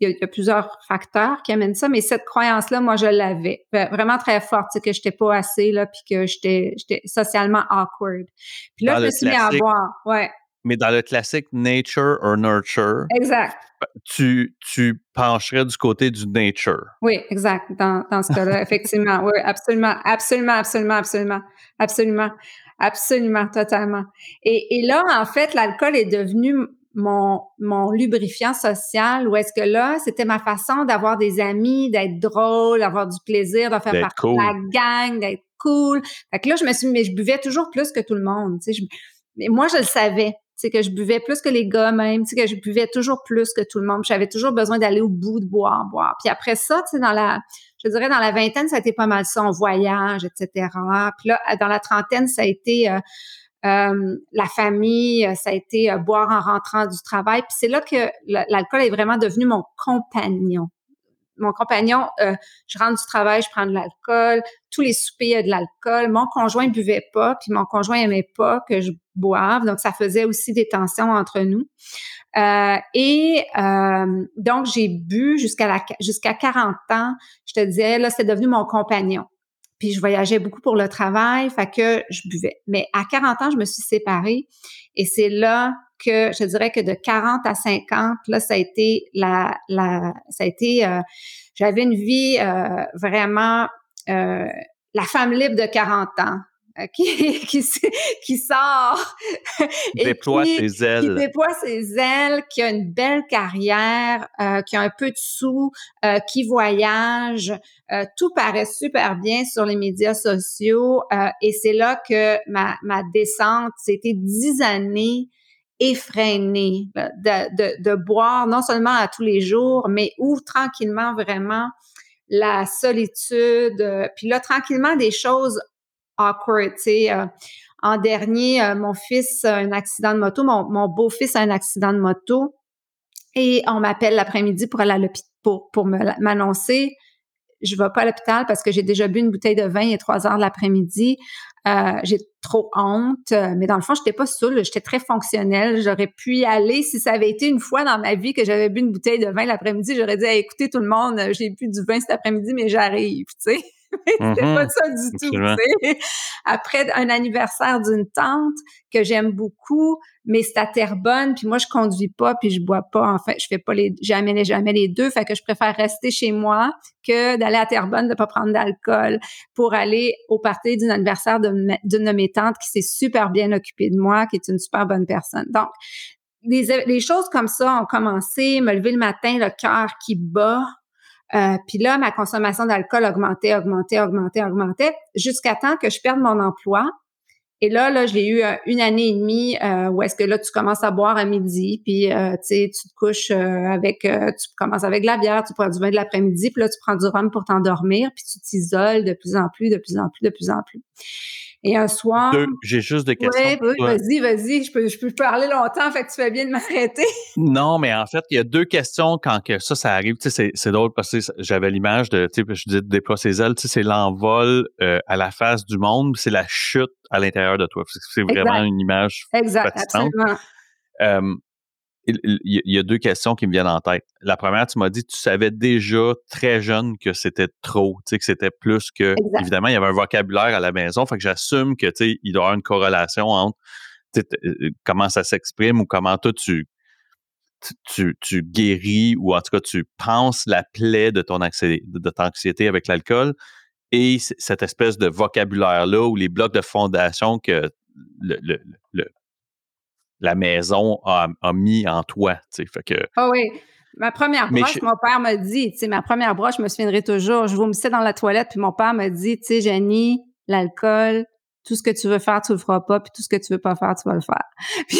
B: il y, a, plusieurs facteurs qui amènent ça, mais cette croyance-là, moi, je l'avais vraiment très forte, que je n'étais pas assez là, puis que j'étais j'étais socialement awkward. Puis là, je me suis mis à boire, ouais
A: mais dans le classique nature or nurture,
B: exact.
A: Tu, tu pencherais du côté du nature.
B: Oui, exact. Dans, dans ce cas-là, effectivement. Oui, absolument, absolument, absolument, absolument, absolument, absolument, totalement. Et, et là, en fait, l'alcool est devenu mon, mon lubrifiant social, où est-ce que là, c'était ma façon d'avoir des amis, d'être drôle, d'avoir du plaisir, de faire partie de la gang, d'être cool. Fait que là, je me suis, mais je buvais toujours plus que tout le monde. Tu sais, mais moi, je le savais c'est que je buvais plus que les gars même, tu sais, que je buvais toujours plus que tout le monde. J'avais toujours besoin d'aller au bout de boire, boire. Puis après ça, tu sais, dans la, je dirais dans la vingtaine, ça a été pas mal ça, on voyage, etc. Puis là, dans la trentaine, ça a été euh, euh, la famille, ça a été euh, boire en rentrant du travail. Puis c'est là que l'alcool est vraiment devenu mon compagnon mon compagnon, euh, je rentre du travail, je prends de l'alcool. Tous les soupers, il y a de l'alcool. Mon conjoint buvait pas, puis mon conjoint aimait pas que je boive. Donc, ça faisait aussi des tensions entre nous. Euh, et euh, donc, j'ai bu jusqu'à la jusqu'à 40 ans. Je te disais, là, c'est devenu mon compagnon. Puis je voyageais beaucoup pour le travail, fait que je buvais. Mais à 40 ans, je me suis séparée et c'est là que je dirais que de 40 à 50, là, ça a été la, la ça a été, euh, j'avais une vie euh, vraiment euh, la femme libre de 40 ans. qui, <laughs> qui, qui sort. <laughs>
A: Déploie ses ailes.
B: Qui déploie ses ailes, qui a une belle carrière, qui a un peu de sous, qui voyage. Tout paraît super bien sur les médias sociaux. et c'est là que ma, ma descente, c'était dix années effrénée de, boire non seulement à tous les jours, mais où tranquillement vraiment la solitude, puis là tranquillement des choses awkward. Euh, en dernier, euh, mon fils a un accident de moto, mon, beau-fils a un accident de moto, et on m'appelle l'après-midi pour aller à l'hôpital pour, m'annoncer. Je vais pas à l'hôpital parce que j'ai déjà bu une bouteille de vin a trois heures de l'après-midi. Euh, j'ai trop honte, mais dans le fond, j'étais pas saoule, j'étais très fonctionnelle. J'aurais pu y aller si ça avait été une fois dans ma vie que j'avais bu une bouteille de vin l'après-midi. J'aurais dit, écoutez tout le monde, j'ai bu du vin cet après-midi, mais j'arrive, tu sais. C'était pas
A: mm-hmm.
B: ça du tout. Après un anniversaire d'une tante que j'aime beaucoup, mais c'est à Terrebonne, puis moi je conduis pas, puis je bois pas. En fait, je fais pas les jamais jamais les deux, fait que je préfère rester chez moi que d'aller à Terrebonne de pas prendre d'alcool pour aller au party d'un anniversaire d'une de mes tantes qui s'est super bien occupée de moi, qui est une super bonne personne. Donc les, les choses comme ça ont commencé, me lever le matin, le cœur qui bat, euh, puis là, ma consommation d'alcool augmentait, augmentait, augmentait, augmentait, jusqu'à temps que je perde mon emploi. Et là, là, je l'ai eu euh, une année et demie euh, où est-ce que là, tu commences à boire à midi, puis euh, tu tu te couches avec, tu commences avec de la bière, tu prends du vin de l'après-midi, puis là, tu prends du rhum pour t'endormir, puis tu t'isoles de plus en plus, de plus en plus, de plus en plus. Et un soir.
A: J'ai juste des questions.
B: Oui, vas-y, vas-y. Je peux, je peux parler longtemps, fait que tu fais bien de <laughs> m'arrêter.
A: non, mais en fait, il y a deux questions quand que ça, ça arrive. Tu sais, c'est drôle parce que j'avais l'image de, tu sais, je disais déploie ses ailes, tu sais, c'est l'envol euh, à la face du monde, c'est la chute à l'intérieur de toi. C'est vraiment une image.
B: Exact, absolument.
A: Euh, il, y a deux questions qui me viennent en tête. La première, tu m'as dit tu savais déjà très jeune que c'était trop, tu sais, que c'était plus que. Évidemment, il y avait un vocabulaire à la maison, fait que j'assume que, tu sais, il doit y avoir une corrélation entre euh, comment ça s'exprime ou comment toi tu, tu, tu, guéris ou en tout cas tu penses la plaie de ton, de ton anxiété avec l'alcool et cette espèce de vocabulaire-là ou les blocs de fondation que le, le, la maison a, mis en toi. Fait que,
B: oh oui. Ma première broche, mon père m'a dit, tu sais, ma première broche, je me souviendrai toujours, je vomissais dans la toilette, puis mon père m'a dit, tu sais, Jenny, l'alcool, tout ce que tu veux faire, tu le feras pas, puis tout ce que tu veux pas faire, tu vas le faire. <laughs> Puis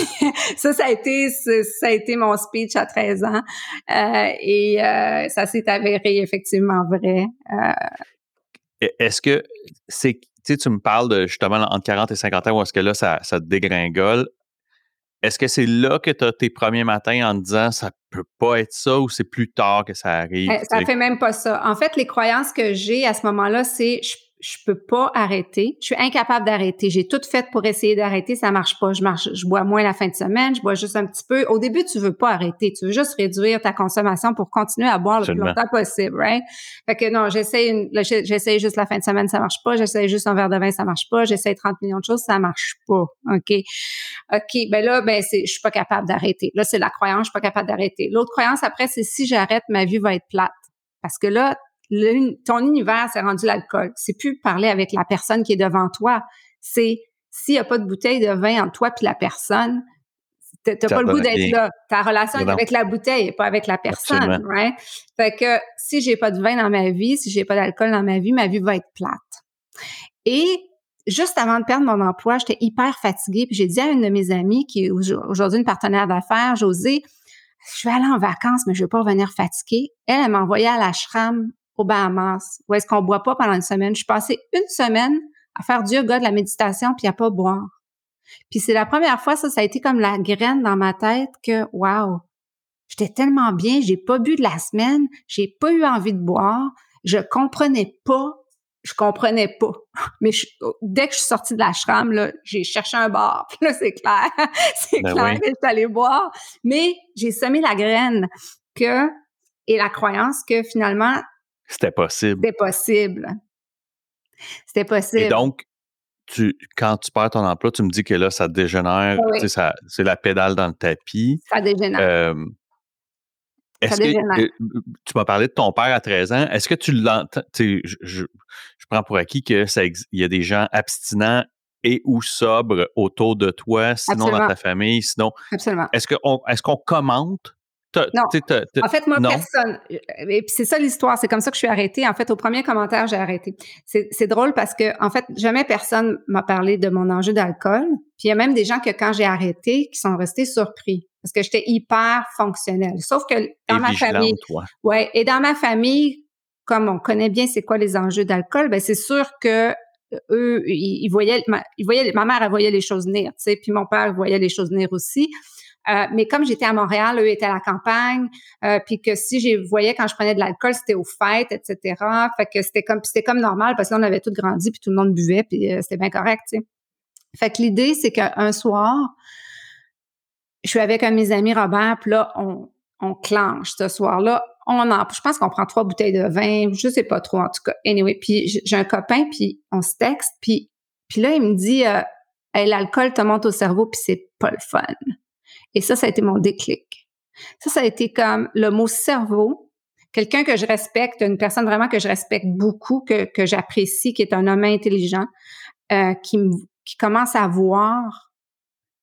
B: ça, ça a été, ça a été mon speech à 13 ans, euh, et euh, ça s'est avéré effectivement vrai.
A: Euh. Est-ce que c'est, tu sais, tu me parles de justement entre 40 et 50 ans où est-ce que là, ça, ça dégringole. Est-ce que c'est là que tu as tes premiers matins en te disant ça peut pas être ça ou c'est plus tard que ça arrive?
B: Eh, ça fait même pas ça. En fait, les croyances que j'ai à ce moment-là, c'est je je peux pas arrêter. Je suis incapable d'arrêter. J'ai tout fait pour essayer d'arrêter, ça marche pas. Je marche, je bois moins la fin de semaine, je bois juste un petit peu. Au début, tu veux pas arrêter, tu veux juste réduire ta consommation pour continuer à boire le plus longtemps possible, right? Fait que non, j'essaie j'essaie juste la fin de semaine, ça marche pas. J'essaie juste un verre de vin, ça marche pas. J'essaie 30 millions de choses, ça marche pas. OK? OK, ben là ben c'est je suis pas capable d'arrêter. Là, c'est la croyance, je suis pas capable d'arrêter. L'autre croyance après c'est si j'arrête, ma vie va être plate. Parce que là, ton univers, c'est rendu l'alcool. C'est plus parler avec la personne qui est devant toi. C'est s'il n'y a pas de bouteille de vin entre toi puis la personne, t'as pas le goût d'être là. Ta relation est avec la bouteille et pas avec la personne, right? Fait que si j'ai pas de vin dans ma vie, si j'ai pas d'alcool dans ma vie, ma vie va être plate. Et juste avant de perdre mon emploi, j'étais hyper fatiguée. Puis j'ai dit à une de mes amies, qui est aujourd'hui une partenaire d'affaires, José, je vais aller en vacances, mais je vais pas revenir fatiguée. Elle, elle m'a envoyé à l'ashram au Bahamas, où est-ce qu'on boit pas pendant une semaine? Je suis passée une semaine à faire du yoga, de la méditation, puis à pas boire. Puis c'est la première fois, ça, ça a été comme la graine dans ma tête que, wow, j'étais tellement bien, j'ai pas bu de la semaine, j'ai pas eu envie de boire, je comprenais pas, je comprenais pas. <laughs> Mais dès que je suis sortie de la l'ashram, là, j'ai cherché un bar. Puis <laughs> là, c'est clair, <laughs> c'est ben clair que je suis allée boire. Mais j'ai semé la graine que, et la croyance que finalement,
A: c'était possible.
B: C'était possible. C'était possible.
A: Et donc, tu, quand tu perds ton emploi, tu me dis que là, ça dégénère, c'est la pédale dans le tapis.
B: Ça dégénère.
A: est-ce que euh, tu m'as parlé de ton père à 13 ans? Est-ce que tu l'entends? Je, je, prends pour acquis que ça il y a des gens abstinents et ou sobre autour de toi, sinon dans ta famille, sinon.
B: Absolument.
A: Est-ce qu'on est qu'on commente
B: non. en fait, moi, personne. Euh, et puis c'est ça l'histoire. C'est comme ça que je suis arrêtée. En fait, au premier commentaire, j'ai arrêté. C'est drôle parce que, en fait, jamais personne m'a parlé de mon enjeu d'alcool. Puis il y a même des gens que quand j'ai arrêté, qui sont restés surpris parce que j'étais hyper fonctionnelle. Sauf que dans ma famille, ouais, et dans ma famille, comme on connaît bien c'est quoi les enjeux d'alcool, ben c'est sûr que euh, eux, ils, voyaient, ma, ils voyaient, ma mère, elle voyait les choses venir, tu sais, puis mon père voyait les choses venir aussi. Euh, mais comme j'étais à Montréal, eux étaient à la campagne, euh, puis que si je voyais quand je prenais de l'alcool, c'était aux fêtes, etc. Fait que c'était comme c'était comme normal parce qu'on avait tout grandi puis tout le monde buvait puis euh, c'était bien correct. Fait que l'idée c'est qu'un soir, je suis avec un de mes amis Robert, puis là on on clenche ce soir-là. On en, je pense qu'on prend trois bouteilles de vin, je sais pas trop en tout cas. Anyway, puis j'ai un copain, puis on se texte, puis puis là il me dit, euh, l'alcool te monte au cerveau, puis c'est pas le fun. Et ça, ça a été mon déclic. Ça, ça a été comme le mot cerveau. Quelqu'un que je respecte, une personne vraiment que je respecte beaucoup, que, que j'apprécie, qui est un homme intelligent, euh, qui, qui commence à voir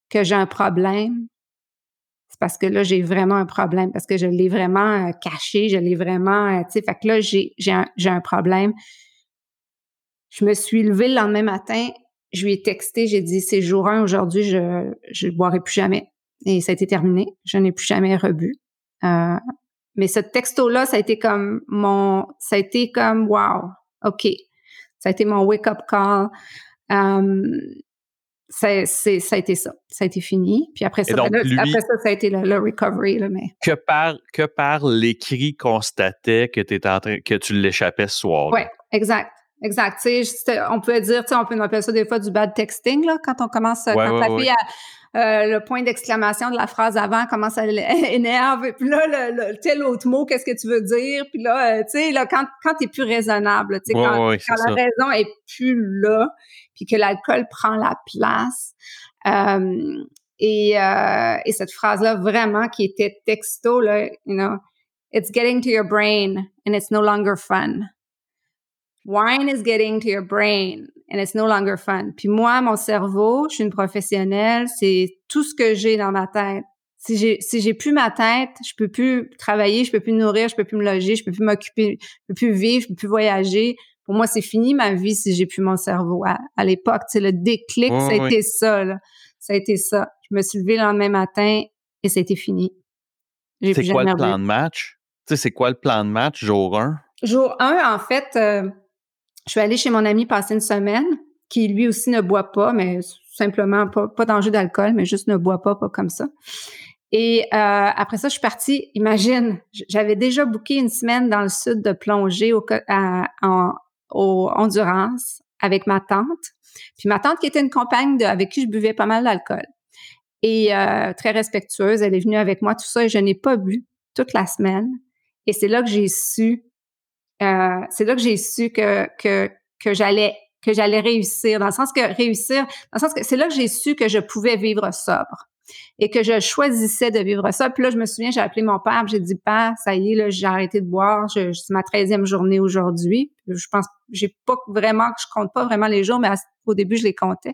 B: que j'ai un problème. C'est parce que là, j'ai vraiment un problème, parce que je l'ai vraiment euh, caché, je l'ai vraiment, euh, tu sais, fait que là, j'ai, j'ai, un, j'ai un problème. Je me suis levée le lendemain matin, je lui ai texté, j'ai dit, c'est jour 1 aujourd'hui, je ne boirai plus jamais et ça a été terminé. Je n'ai plus jamais rebu. Euh, mais ce texto-là, ça a été comme mon, ça a été comme wow, ok, ça a été mon wake-up call. Um, ça, c'est, ça a été ça. Ça a été fini. Puis après ça, ben après ça, ça a été le, recovery. Là, mais...
A: Que par, que par l'écrit constatait que, en train, que tu l'échappais ce soir.
B: Oui, exact. Exact. on peut dire, on peut appeler ça des fois du bad texting, là, quand on commence, ouais, quand ouais, ta euh, le point d'exclamation de la phrase avant commence à l'énerve. <laughs> Puis là, le, tel autre mot, qu'est-ce que tu veux dire? Puis là, euh, tu sais, là, quand, quand tu es plus raisonnable, tu sais, quand, la raison est plus là, puis que l'alcool prend la place. Euh, et, et cette phrase-là, vraiment, qui était texto, là, you know, it's getting to your brain and it's no longer fun. Wine is getting to your brain and it's no longer fun. Puis moi, mon cerveau, je suis une professionnelle, c'est tout ce que j'ai dans ma tête. Si j'ai si j'ai plus ma tête, je peux plus travailler, je peux plus nourrir, je peux plus me loger, je peux plus m'occuper, je peux plus vivre, je peux plus voyager. Pour moi, c'est fini ma vie si j'ai plus mon cerveau. À, l'époque, c'est le déclic, ça a été ça. Là. Ça a été ça. Je me suis levée le lendemain matin et ça a été fini.
A: C'est quoi le plan de match? Tu sais, c'est quoi le plan de match jour 1?
B: Jour 1, en fait, euh, je suis allée chez mon ami passer une semaine, qui lui aussi ne boit pas, mais simplement pas, pas d'enjeu d'alcool, mais juste ne boit pas, pas comme ça. Et euh, après ça, je suis partie. Imagine, j'avais déjà booké une semaine dans le sud de plongée au, en, au Honduras avec ma tante. Puis ma tante qui était une compagne de, avec qui je buvais pas mal d'alcool. Et euh, très respectueuse, elle est venue avec moi, tout ça, et je n'ai pas bu toute la semaine. Et c'est là que j'ai su euh, c'est là que j'ai su que, que, que j'allais que j'allais réussir, dans le sens que réussir, dans le sens que c'est là que j'ai su que je pouvais vivre sobre et que je choisissais de vivre ça. Puis là, je me souviens, j'ai appelé mon père, j'ai dit, père, ça y est, là, j'ai arrêté de boire, c'est ma treizième journée aujourd'hui. Je pense, j'ai pas vraiment, je compte pas vraiment les jours, mais au début, je les comptais.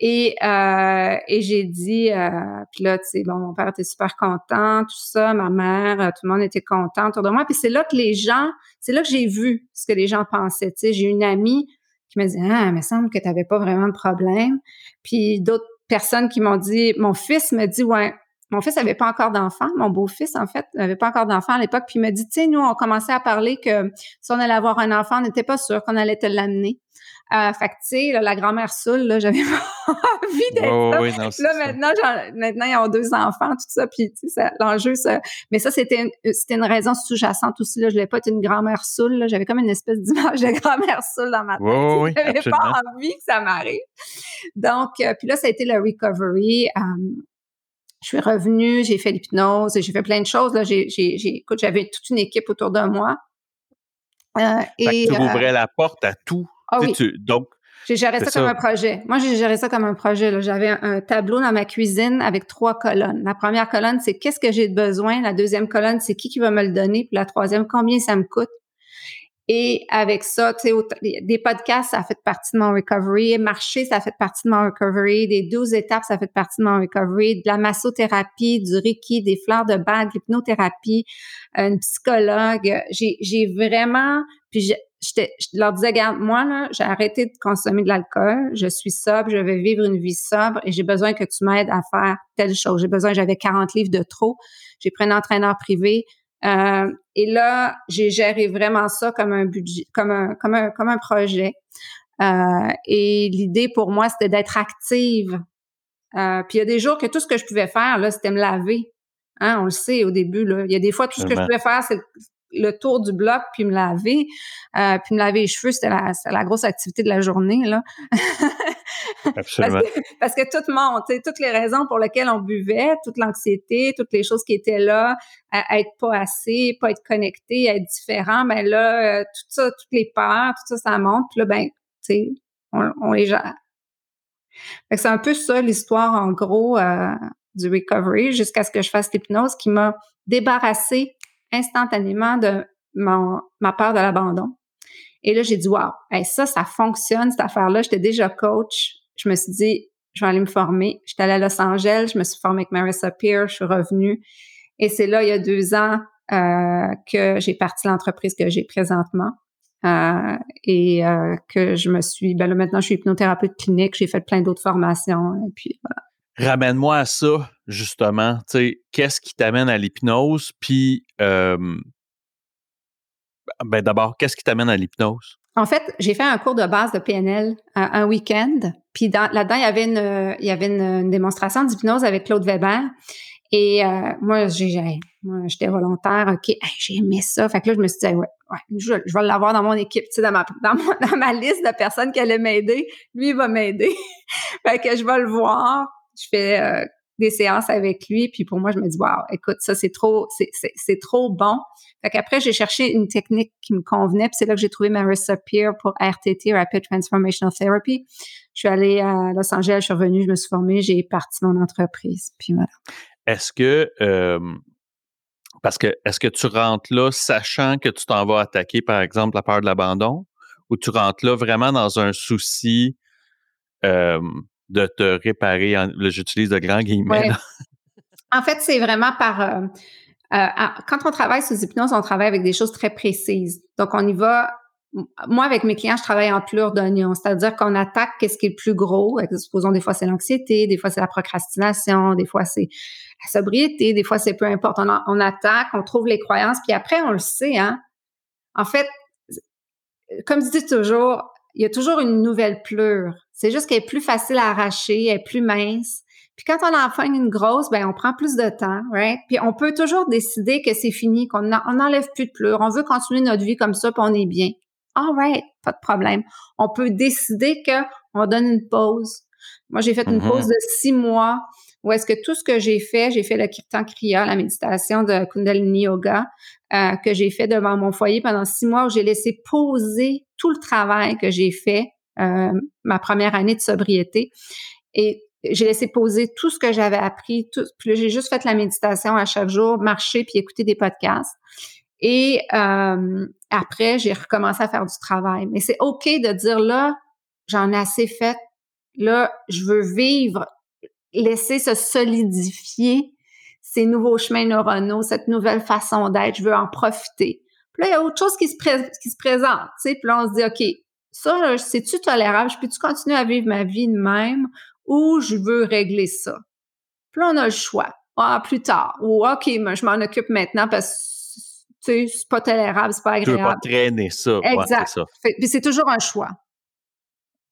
B: Et, euh, et j'ai dit, euh, puis là, tu sais, bon, mon père était super content, tout ça, ma mère, euh, tout le monde était content autour de moi. Puis c'est là que les gens, c'est là que j'ai vu ce que les gens pensaient. Tu sais, j'ai une amie qui me dit, ah, il me semble que tu n'avais pas vraiment de problème. Puis d'autres personnes qui m'ont dit, mon fils me dit, ouais, mon fils n'avait pas encore d'enfant, mon beau-fils, en fait, n'avait pas encore d'enfant à l'époque. Puis il me dit, tu sais, nous, on commençait à parler que si on allait avoir un enfant, on n'était pas sûr qu'on allait te l'amener. Euh, fait que, tu sais, la grand-mère saoule, là, j'avais <laughs> pas envie d'être ça. là, maintenant, maintenant, ils ont deux enfants, tout ça, puis, tu sais, l'enjeu, ça... Mais ça, c'était une, c'était une raison sous-jacente aussi, là. Je voulais pas être une grand-mère saoule, J'avais comme une espèce d'image de <laughs> grand-mère saoule dans ma tête. j'avais pas envie que ça m'arrive. Donc, euh, puis là, ça a été le recovery. Euh, je suis revenue, j'ai fait l'hypnose, j'ai fait plein de choses, là. J'ai, j'ai, écoute, j'avais toute une équipe autour de moi.
A: Euh, et, tu ouvrais la porte à tout
B: ah oui. donc, j'ai géré ça, comme un projet. Moi, j'ai géré ça comme un projet. J'avais un, tableau dans ma cuisine avec trois colonnes. La première colonne, c'est qu'est-ce que j'ai besoin? La deuxième colonne, c'est qui qui va me le donner? Puis la troisième, combien ça me coûte? Et avec ça, tu sais, des podcasts, ça fait partie de mon recovery. Marcher, ça fait partie de mon recovery. Des 12 étapes, ça fait partie de mon recovery. De la massothérapie, du reiki, des fleurs de bague, l'hypnothérapie, une psychologue. J'ai, j'ai vraiment, puis je, leur disais, regarde, moi, là, j'ai arrêté de consommer de l'alcool. Je suis sobre, je vais vivre une vie sobre et j'ai besoin que tu m'aides à faire telle chose. J'ai besoin, j'avais 40 livres de trop. J'ai pris un entraîneur privé. Euh, et là, j'ai géré vraiment ça comme un budget, comme un, comme un, comme un projet. Euh, et l'idée pour moi, c'était d'être active. Euh, puis il y a des jours que tout ce que je pouvais faire, là, c'était me laver. Hein, on le sait au début. Là. Il y a des fois, tout ce que je pouvais faire, c'est le tour du bloc puis me laver. Euh, puis me laver les cheveux, c'était la, la, grosse activité de la journée. Là. <laughs>
A: Absolument.
B: parce, que, tout monte, toutes les raisons pour lesquelles on buvait, toute l'anxiété, toutes les choses qui étaient là, à, être pas assez, pas être connecté, à être différent, ben là, euh, tout ça, toutes les peurs, tout ça, ça monte. Puis là, ben, tu sais, on, on, les gère. c'est un peu ça l'histoire, en gros, euh, du recovery, jusqu'à ce que je fasse l'hypnose qui m'a débarrassé instantanément de mon, ma peur de l'abandon. Et là, j'ai dit, wow, ça, ça fonctionne, cette affaire-là. J'étais déjà coach. Je me suis dit, je vais aller me former. J'étais allée à Los Angeles, je me suis formée avec Marissa Peer, je suis revenue. Et c'est là, il y a deux ans, euh, que j'ai parti l'entreprise que j'ai présentement. Euh, et euh, que je me suis, ben là maintenant je suis hypnothérapeute clinique, j'ai fait plein d'autres formations et puis.
A: Ramène-moi à ça justement, qu'est-ce qui t'amène à l'hypnose, puis ben d'abord, qu'est-ce qui t'amène à l'hypnose?
B: En fait, j'ai fait un cours de base de PNL un week-end. Puis là-dedans, il y avait une, il y avait une, démonstration d'hypnose avec Claude Weber. Et euh, moi, j'ai, j'étais volontaire. OK, j'ai aimé ça. Fait que là, je me suis dit, ouais, ouais je, vais l'avoir dans mon équipe, tu sais, dans ma, dans, <laughs> dans ma liste de personnes qui allaient m'aider. Lui, il va m'aider. <laughs> fait que je vais le voir. Je fais euh, des séances avec lui. Puis pour moi, je me dis, wow, écoute, ça, c'est trop, c'est trop bon. Fait qu'après, j'ai cherché une technique qui me convenait. Puis c'est là que j'ai trouvé Marissa Peer pour RTT, Rapid Transformational Therapy. Je suis allée à Los Angeles, je suis revenue, je me suis formée, j'ai parti mon entreprise. Puis voilà.
A: Est-ce que, euh, parce que, est-ce que tu rentres là sachant que tu t'en vas attaquer, par exemple, la peur de l'abandon? Ou tu rentres là vraiment dans un souci euh, de te réparer. J'utilise de grands guillemets. <laughs>
B: En fait, c'est vraiment par... Euh, euh, quand on travaille sous hypnose, on travaille avec des choses très précises. Donc, on y va... Moi, avec mes clients, je travaille en pleurs d'oignon, c'est-à-dire qu'on attaque qu'est-ce qui est le plus gros. Supposons, des fois, c'est l'anxiété, des fois, c'est la procrastination, des fois, c'est la sobriété, des fois, c'est peu importe. On, on attaque, on trouve les croyances, puis après, on le sait, hein. En fait, comme je dis toujours, il y a toujours une nouvelle pleure. C'est juste qu'elle est plus facile à arracher, elle est plus mince. Puis quand on en fait une grosse, ben on prend plus de temps, right? Puis on peut toujours décider que c'est fini, qu'on n'enlève plus de pleurs. On veut continuer notre vie comme ça, puis on est bien. All right, pas de problème. On peut décider que on donne une pause. Moi, j'ai fait une mm-hmm. pause de six mois où est-ce que tout ce que j'ai fait, j'ai fait le kirtan kriya, la méditation de Kundalini Yoga, euh, que j'ai fait devant mon foyer pendant six mois où j'ai laissé poser tout le travail que j'ai fait ma première année de sobriété. Et j'ai laissé poser tout ce que j'avais appris. Tout, puis j'ai juste fait la méditation à chaque jour, marcher puis écouter des podcasts. Et euh, après, j'ai recommencé à faire du travail. Mais c'est OK de dire là, j'en ai assez fait. Là, je veux vivre, laisser se solidifier ces nouveaux chemins neuronaux, cette nouvelle façon d'être. Je veux en profiter. Puis là, il y a autre chose qui se, qui se présente. Tu sais, puis là, on se dit, OK, ça, c'est-tu tolérable? Je peux-tu continuer à vivre ma vie de même ou je veux régler ça? Puis là, on a le choix. Ah, plus tard. Ou OK, je m'en occupe maintenant parce que c'est pas tolérable, c'est pas agréable.
A: Tu veux pas traîner ça.
B: Exact. Puis c'est toujours un choix.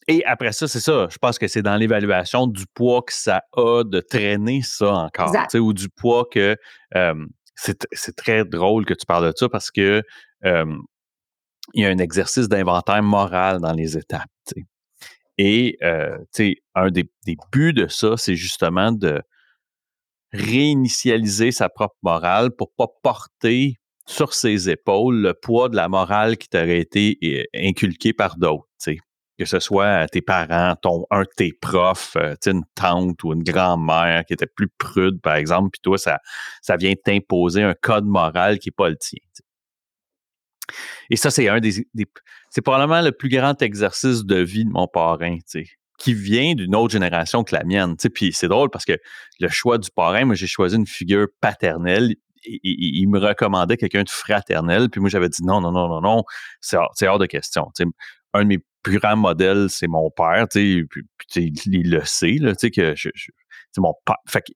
A: Et après ça, c'est ça. Je pense que c'est dans l'évaluation du poids que ça a de traîner ça encore. Ou du poids que. Euh, c'est très drôle que tu parles de ça parce que euh, il y a un exercice d'inventaire moral dans les étapes. Et euh, un des, buts de ça, c'est justement de réinitialiser sa propre morale pour pas porter sur ses épaules le poids de la morale qui t'aurait été euh, inculqué par d'autres. Que ce soit tes parents, ton, un de tes profs, euh, une tante ou une grand-mère qui était plus prude, par exemple, puis toi, ça, ça vient t'imposer un code moral qui n'est pas le tien. Et ça, c'est un des, c'est probablement le plus grand exercice de vie de mon parrain, qui vient d'une autre génération que la mienne. Puis c'est drôle parce que le choix du parrain, moi, j'ai choisi une figure paternelle. Il me recommandait quelqu'un de fraternel. Puis moi, j'avais dit non, non, non, non, non, c'est hors, de question. Un de mes plus grands modèles, c'est mon père. Puis, il le sait, là, qu'il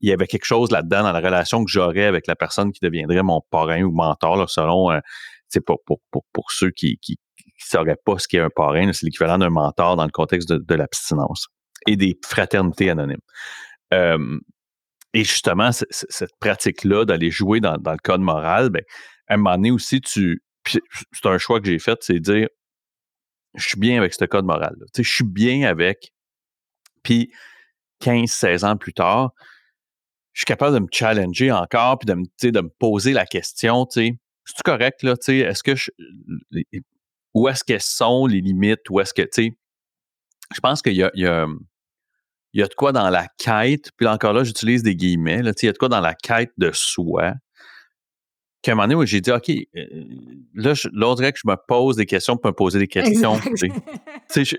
A: y avait quelque chose là-dedans dans la relation que j'aurais avec la personne qui deviendrait mon parrain ou mentor, selon euh, pour, pour, pour, pour ceux qui qui, sauraient pas ce qu'est un parrain, c'est l'équivalent d'un mentor dans le contexte de, de l'abstinence et des fraternités anonymes. Euh, et justement, cette pratique-là d'aller jouer dans, dans, le code moral, ben, à un moment donné aussi, tu. C'est un choix que j'ai fait, c'est de dire je suis bien avec ce code moral. -là. Je suis bien avec. Puis 15, 16 ans plus tard, je suis capable de me challenger encore, puis de me, de me poser la question, tu sais, c'est correct, là, tu sais, est-ce que je, où est-ce qu'elles sont les limites, où est-ce que, tu sais, je pense qu'il y a, il y a, il y a de quoi dans la quête, puis encore là, j'utilise des guillemets, là, tu sais, il y a de quoi dans la quête de soi, qu'à un moment donné, j'ai dit, OK, euh, là, l'autre que je me pose des questions pour me poser des questions. Tu sais, <laughs>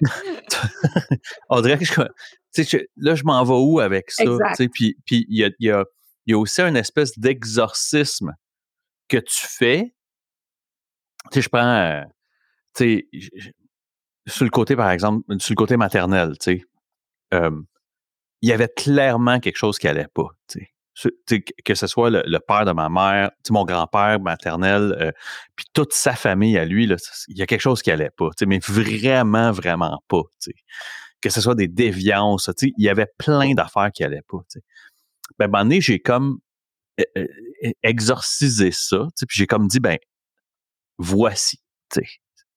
A: <laughs> on dirait que je, là, je m'en vais où avec ça? Puis il y a, y, a, y a aussi une espèce d'exorcisme que tu fais. Tu sais, je prends, euh, tu sais, sur le côté, par exemple, sur le côté maternel, tu sais, il y avait clairement quelque chose qui allait pas, tu sais que ce soit le, père de ma mère, mon grand-père maternel, euh, puis toute sa famille à lui, il y a quelque chose qui allait pas, mais vraiment, vraiment pas. Que ce soit des déviances, il y avait plein d'affaires qui allaient pas. Ben, à un moment donné, j'ai comme euh, euh, exorcisé ça, puis j'ai comme dit, ben, voici.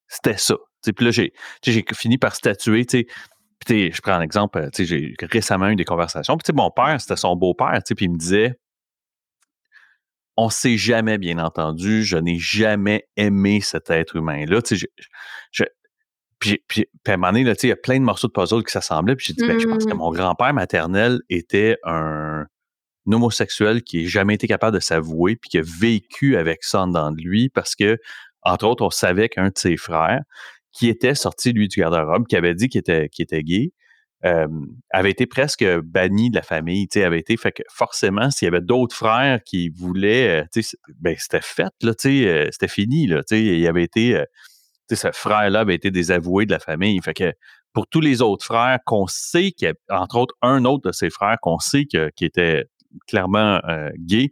A: C'était ça. Puis là, j'ai fini par statuer, puis, je prends un exemple, euh, j'ai récemment eu des conversations. Puis, mon père, c'était son beau-père, puis il me disait On s'est jamais bien entendu, je n'ai jamais aimé cet être humain-là. Je, je, puis, puis, à un moment donné, il y a plein de morceaux de puzzle qui s'assemblaient. Puis j'ai dit, ben, je pense que mmh. mon grand-père maternel était un, homosexuel qui n'a jamais été capable de s'avouer, puis qui a vécu avec ça dans de lui, parce que, entre autres, on savait qu'un de ses frères, qui était sorti, lui, du garde-robe, qui avait dit qu'il était, était gay, euh, avait été presque banni de la famille, tu sais, avait été, fait que forcément, s'il y avait d'autres frères qui voulaient, euh, tu sais, ben, c'était fait, là, tu sais, euh, c'était fini, là, tu sais, il avait été, tu sais, ce frère-là avait été désavoué de la famille, fait que pour tous les autres frères qu'on sait qu'il y a, entre autres, un autre de ses frères qu'on sait que, qui était clairement gay,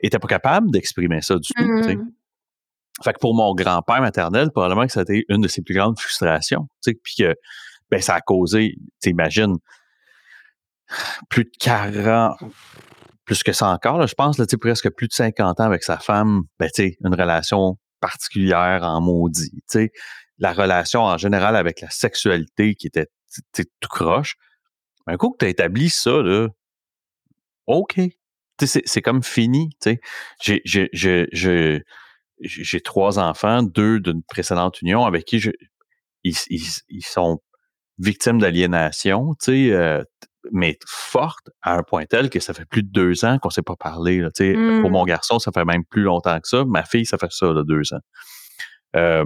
A: était pas capable d'exprimer ça du tout. Mmh. Fait que pour mon grand-père maternel, probablement que ça a été une de ses plus grandes frustrations. Puis que ben, ça a causé, t'imagines, plus de 40, plus que ça encore, là, je pense, là, presque plus de 50 ans avec sa femme, ben, une relation particulière en maudit. La relation en général avec la sexualité qui était tout croche. Un coup que tu as établi ça, là, OK. C'est comme fini. J'ai j'ai trois enfants, deux d'une précédente union avec qui je, ils, ils, sont victimes d'aliénation, euh, mais forte à un point tel que ça fait plus de deux ans qu'on ne s'est pas parlé. Là, sais, Pour mon mmh. garçon, ça fait même plus longtemps que ça. Ma fille, ça fait ça, là, deux ans. Euh,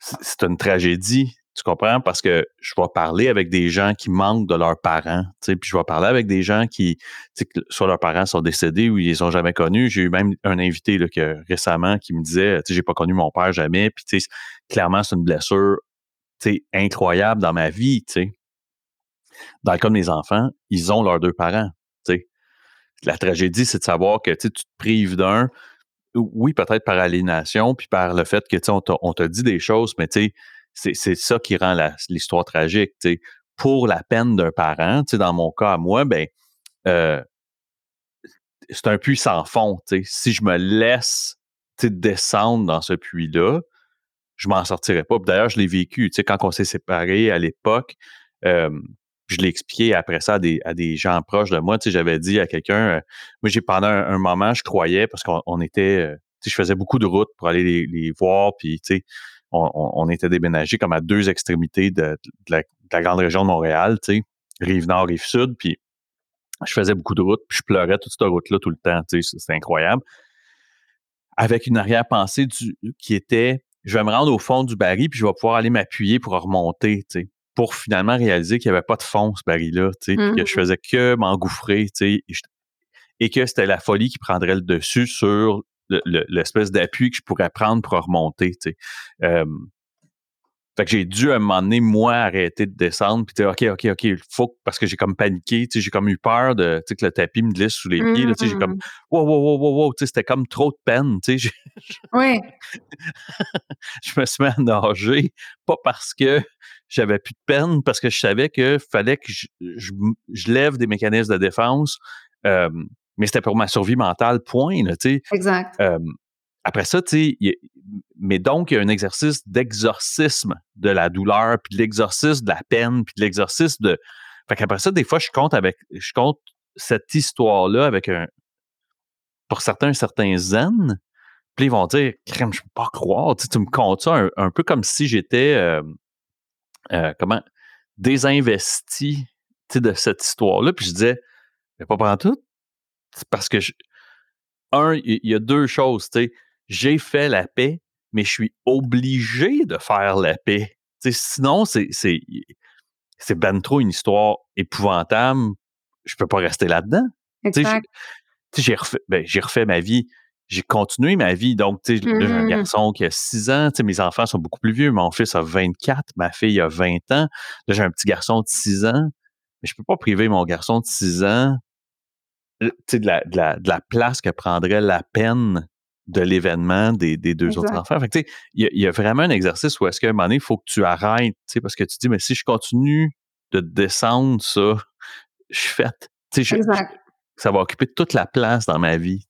A: c'est une tragédie, tu comprends? Parce que je vais parler avec des gens qui manquent de leurs parents, puis je vais parler avec des gens qui, soit leurs parents sont décédés ou ils les ont jamais connus. J'ai eu même un invité là, que, récemment qui me disait, tu sais, j'ai pas connu mon père jamais, puis clairement, c'est une blessure, incroyable dans ma vie, tu. Dans le cas de mes enfants, ils ont leurs deux parents. La tragédie, c'est de savoir que tu te prives d'un, oui, peut-être par aliénation, puis par le fait que, tu on t'a dit des choses, mais tu sais, c'est ça qui rend l'histoire tragique. Pour la peine d'un parent, dans mon cas à moi, ben, euh, c'est un puits sans fond. Si je me laisse descendre dans ce puits-là, je m'en sortirai pas. D'ailleurs, je l'ai vécu. Quand on s'est séparés à l'époque, euh, je l'ai expliqué après ça à des, à des gens proches de moi. J'avais dit à quelqu'un, euh, j'ai pendant un, moment, je croyais, parce qu'on était, je faisais beaucoup de routes pour aller les, les voir, puis tu sais, on, était déménagé comme à deux extrémités de, la, grande région de Montréal, tu sais, rive nord, rive sud, puis je faisais beaucoup de routes, puis je pleurais toute cette route-là tout le temps, tu sais, c'était incroyable. avec une arrière-pensée qui était je vais me rendre au fond du baril puis je vais pouvoir aller m'appuyer pour remonter, tu sais, pour finalement réaliser qu'il n'y avait pas de fond ce baril-là, tu sais, que je
B: Mhm.
A: faisais que m'engouffrer, tu sais, et que c'était la folie qui prendrait le dessus sur le- le- l'espèce d'appui que je pourrais prendre pour remonter, tu sais. Euh, fait que j'ai dû à un moment donné, moi, arrêter de descendre, puis OK, OK, OK, il faut, parce que j'ai comme paniqué, tu sais, j'ai comme eu peur de, que le tapis me glisse sous les pieds, là, tu sais, j'ai comme,
B: Mhm.
A: wow, wow, wow, wow, wow, tu sais, c'était comme trop de peine, tu sais, je,
B: Oui, <laughs>
A: je me suis mis à nager, pas parce que j'avais plus de peine, parce que je savais que fallait que je, je, je lève des mécanismes de défense, euh, mais c'était pour ma survie mentale, point, là,
B: exact.
A: Euh, après ça, tu sais, mais donc, il y a un exercice d'exorcisme de la douleur, puis de l'exorcisme de la peine, puis de l'exorcisme de. Fait qu'après ça, des fois, je compte avec, je compte cette histoire-là avec un, pour certains, un certain zen. Puis ils vont dire, crème, je peux pas croire. Tu, sais, tu me comptes ça un, un peu comme si j'étais, euh, euh, comment, désinvesti, tu sais, de cette histoire-là. Puis je disais, mais pas pendant tout. C'est parce que je, un, il y, a deux choses, tu sais. J'ai fait la paix, mais je suis obligé de faire la paix. Sinon, c'est, ben trop une histoire épouvantable. Je peux pas rester là-dedans. Tu sais,
B: Exact.
A: j'ai- refait, ben, refait ma vie. J'ai continué ma vie. Donc, tu sais, là, j'ai un
B: Mhm.
A: garçon qui a 6 ans. Tu sais, mes enfants sont beaucoup plus vieux. Mon fils a 24. Ma fille a 20 ans. Là, j'ai un petit garçon de 6 ans. Mais je peux pas priver mon garçon de 6 ans de, la, de, la, de la place que prendrait la peine de l'événement des, des deux autres enfants. Fait il y, a- il y a vraiment un exercice où est-ce qu'à un moment donné, il faut que tu arrêtes, parce que tu dis, mais si je continue de descendre ça, je suis faite. Je-
B: Exact.
A: ça va occuper toute la place dans ma vie.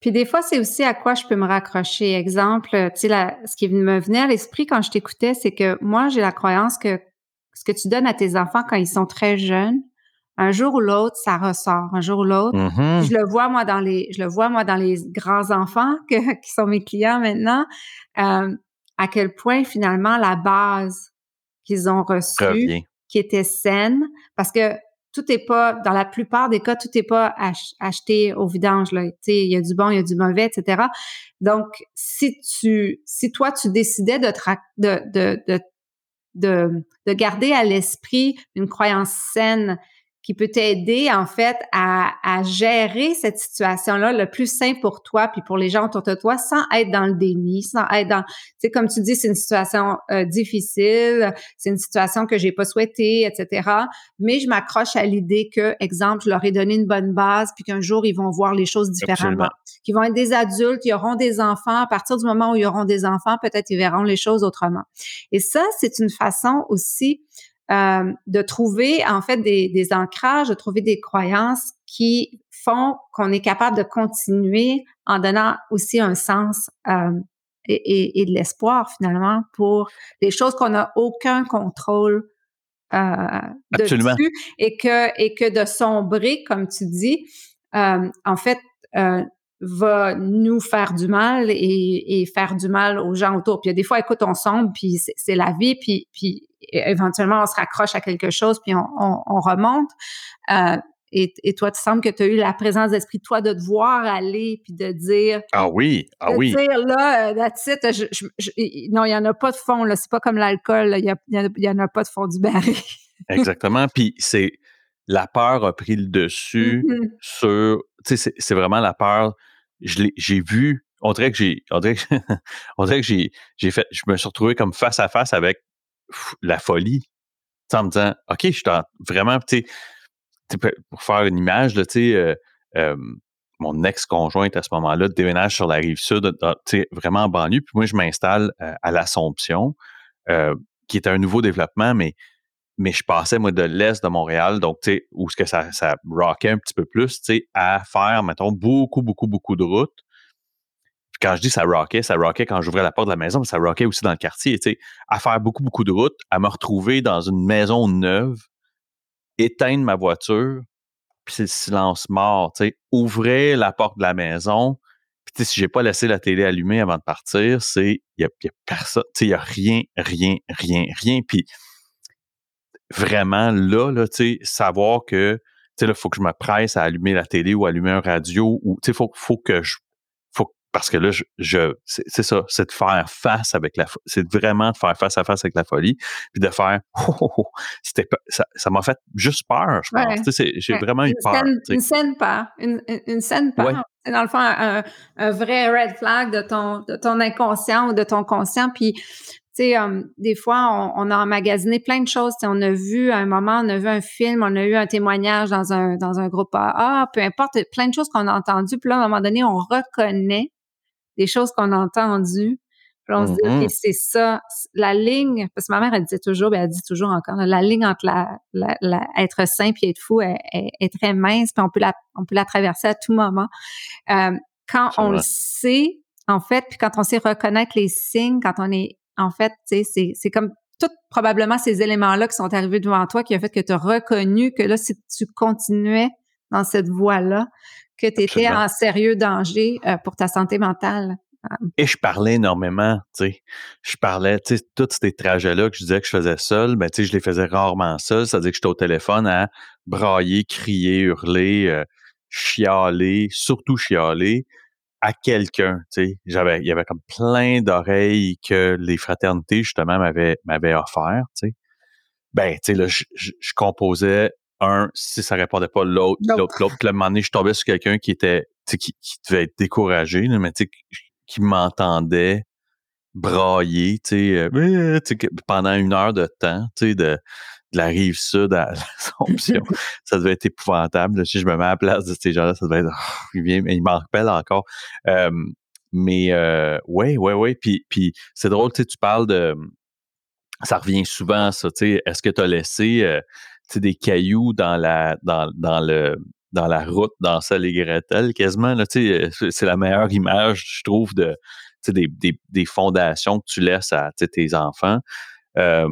B: Puis des fois, c'est aussi à quoi je peux me raccrocher. Exemple, tu sais, la- ce qui me venait à l'esprit quand je t'écoutais, c'est que moi, j'ai la croyance que ce que tu donnes à tes enfants quand ils sont très jeunes, un jour ou l'autre, ça ressort. Un jour ou l'autre.
A: Mhm.
B: Puis je le vois moi dans les, je le vois moi dans les grands enfants <laughs> que, qui sont mes clients maintenant, euh, à quel point finalement la base qu'ils ont reçue, qui était saine, parce que tout est pas, dans la plupart des cas, tout est pas ach- acheté au vidange là. Il y a du bon, il y a du mauvais, etc. Donc, si tu, si toi tu décidais de te ra- de, de, de, de, de garder à l'esprit une croyance saine qui peut t'aider en fait à, à gérer cette situation-là le plus simple pour toi puis pour les gens autour de toi sans être dans le déni, sans être dans, tu sais comme tu dis, c'est une situation euh, difficile, c'est une situation que j'ai pas souhaitée, etc. Mais je m'accroche à l'idée que, exemple, je leur ai donné une bonne base puis qu'un jour ils vont voir les choses différemment, qu'ils vont être des adultes, ils auront des enfants. À partir du moment où ils auront des enfants, peut-être ils verront les choses autrement. Et ça, c'est une façon aussi euh, de trouver en fait des, des ancrages, de trouver des croyances qui font qu'on est capable de continuer en donnant aussi un sens euh, et, et, et, de l'espoir finalement pour des choses qu'on n'a aucun contrôle euh, dessus et que et que de sombrer comme tu dis. Euh, en fait euh, va nous faire du mal et, et, faire du mal aux gens autour. Puis il y a des fois, écoute, on sombre, puis c'est la vie, puis, puis éventuellement, on se raccroche à quelque chose, puis on, on, on remonte. Euh, et, et, toi, tu sembles que tu as eu la présence d'esprit, toi, de te voir aller, puis de dire...
A: Ah oui, ah
B: de
A: oui.
B: dire, là, that's it, je, je, je, non, il n'y en a pas de fond, là. C'est pas comme l'alcool, il n'y en, en, a pas de fond du baril.
A: Exactement. Puis c'est... La peur a pris le dessus
B: Mm-hmm.
A: mm -hmm. sur... Tu sais, c'est vraiment la peur... J'ai vu... On dirait que j'ai... On dirait que, <laughs> on dirait que j'ai fait... Je me suis retrouvé comme face à face avec la folie. en me disant, OK, je suis vraiment... Tu sais, pour faire une image, tu sais... Euh, euh, mon ex-conjointe à ce moment-là déménage sur la rive sud, tu sais, vraiment en banlieue. Puis moi, je m'installe euh, à l'Assomption, qui est un nouveau développement, mais mais je passais, moi, de l'est de Montréal, donc, tu sais, où ce que ça, ça rockait un petit peu plus, tu sais, à faire, mettons, beaucoup, beaucoup, beaucoup de routes. Puis quand je dis ça rockait, ça rockait quand j'ouvrais la porte de la maison, mais ça rockait aussi dans le quartier, tu sais, à faire beaucoup, beaucoup de routes, à me retrouver dans une maison neuve, éteindre ma voiture, puis c'est le silence mort, tu sais, ouvrir la porte de la maison, puis tu sais, si j'ai pas laissé la télé allumée avant de partir, c'est, il y a, y a personne, tu sais, il y a rien, rien, rien, rien, puis vraiment là, là, savoir que, tu sais, là, il faut que je me presse à allumer la télé ou allumer un radio ou, tu sais, faut, faut que je, faut, parce que là, je, c'est ça, c'est de faire face avec la, c'est vraiment de faire face à face avec la folie, puis de faire, <laughs> oh, oh, oh, c'était, ça, m'a fait juste peur, je pense. J'ai vraiment eu peur.
B: une scène peur, une, une scène peur. C'est dans le fond un, un, vrai red flag de ton, de ton inconscient ou de ton conscient. Puis, sais, um, des fois, on, a emmagasiné plein de choses. on a vu à un moment, on a vu un film, on a eu un témoignage dans un, dans un groupe AA, peu importe, plein de choses qu'on a entendues. Puis là, à un moment donné, on reconnaît des choses qu'on a entendues. Puis on se dit, OK, mm-hmm. c'est ça, la ligne, parce que ma mère, elle disait toujours, ben, elle dit toujours encore, la ligne entre la, la, être sain et être fou est, est, très mince, puis on peut la, on peut la traverser à tout moment. Euh, quand on le sait, en fait, puis quand on sait reconnaître les signes, quand on est, en fait, c'est comme tout probablement ces éléments-là qui sont arrivés devant toi qui ont fait que tu as reconnu que là, si tu continuais dans cette voie-là, que tu étais en sérieux danger euh, pour ta santé mentale.
A: Et je parlais énormément, tu sais. Je parlais, tu sais, tous ces trajets-là que je disais que je faisais seul, ben, tu sais, je les faisais rarement seul. C'est-à-dire que j'étais au téléphone à brailler, crier, hurler, euh, chialer, surtout chialer à quelqu'un, tu sais. J'avais, il y avait comme plein d'oreilles que les fraternités, justement, m'avaient, m'avaient offert, tu sais. Ben, tu sais, là, je, composais un, si ça répondait pas, l'autre, l'autre, l'autre. Puis à un moment donné, je tombais sur quelqu'un qui était, qui, qui devait être découragé, mais tu sais, qui m'entendait brailler, tu sais, euh, pendant une heure de temps, tu sais, de, de la rive sud à <laughs> l'Assomption. <laughs> ça devait être épouvantable. Si je me mets à la place de ces gens-là, ça devait être, oh, il, vient, il m'en rappelle encore. Euh, mais euh, ouais, ouais, ouais. Puis, puis c'est drôle, tu parles de, ça revient souvent, ça, est-ce que tu as laissé euh, des cailloux dans la dans, dans le dans la route dans celle et Gretel quasiment là c'est la meilleure image je trouve de des, des, des, fondations que tu laisses à tes enfants euh,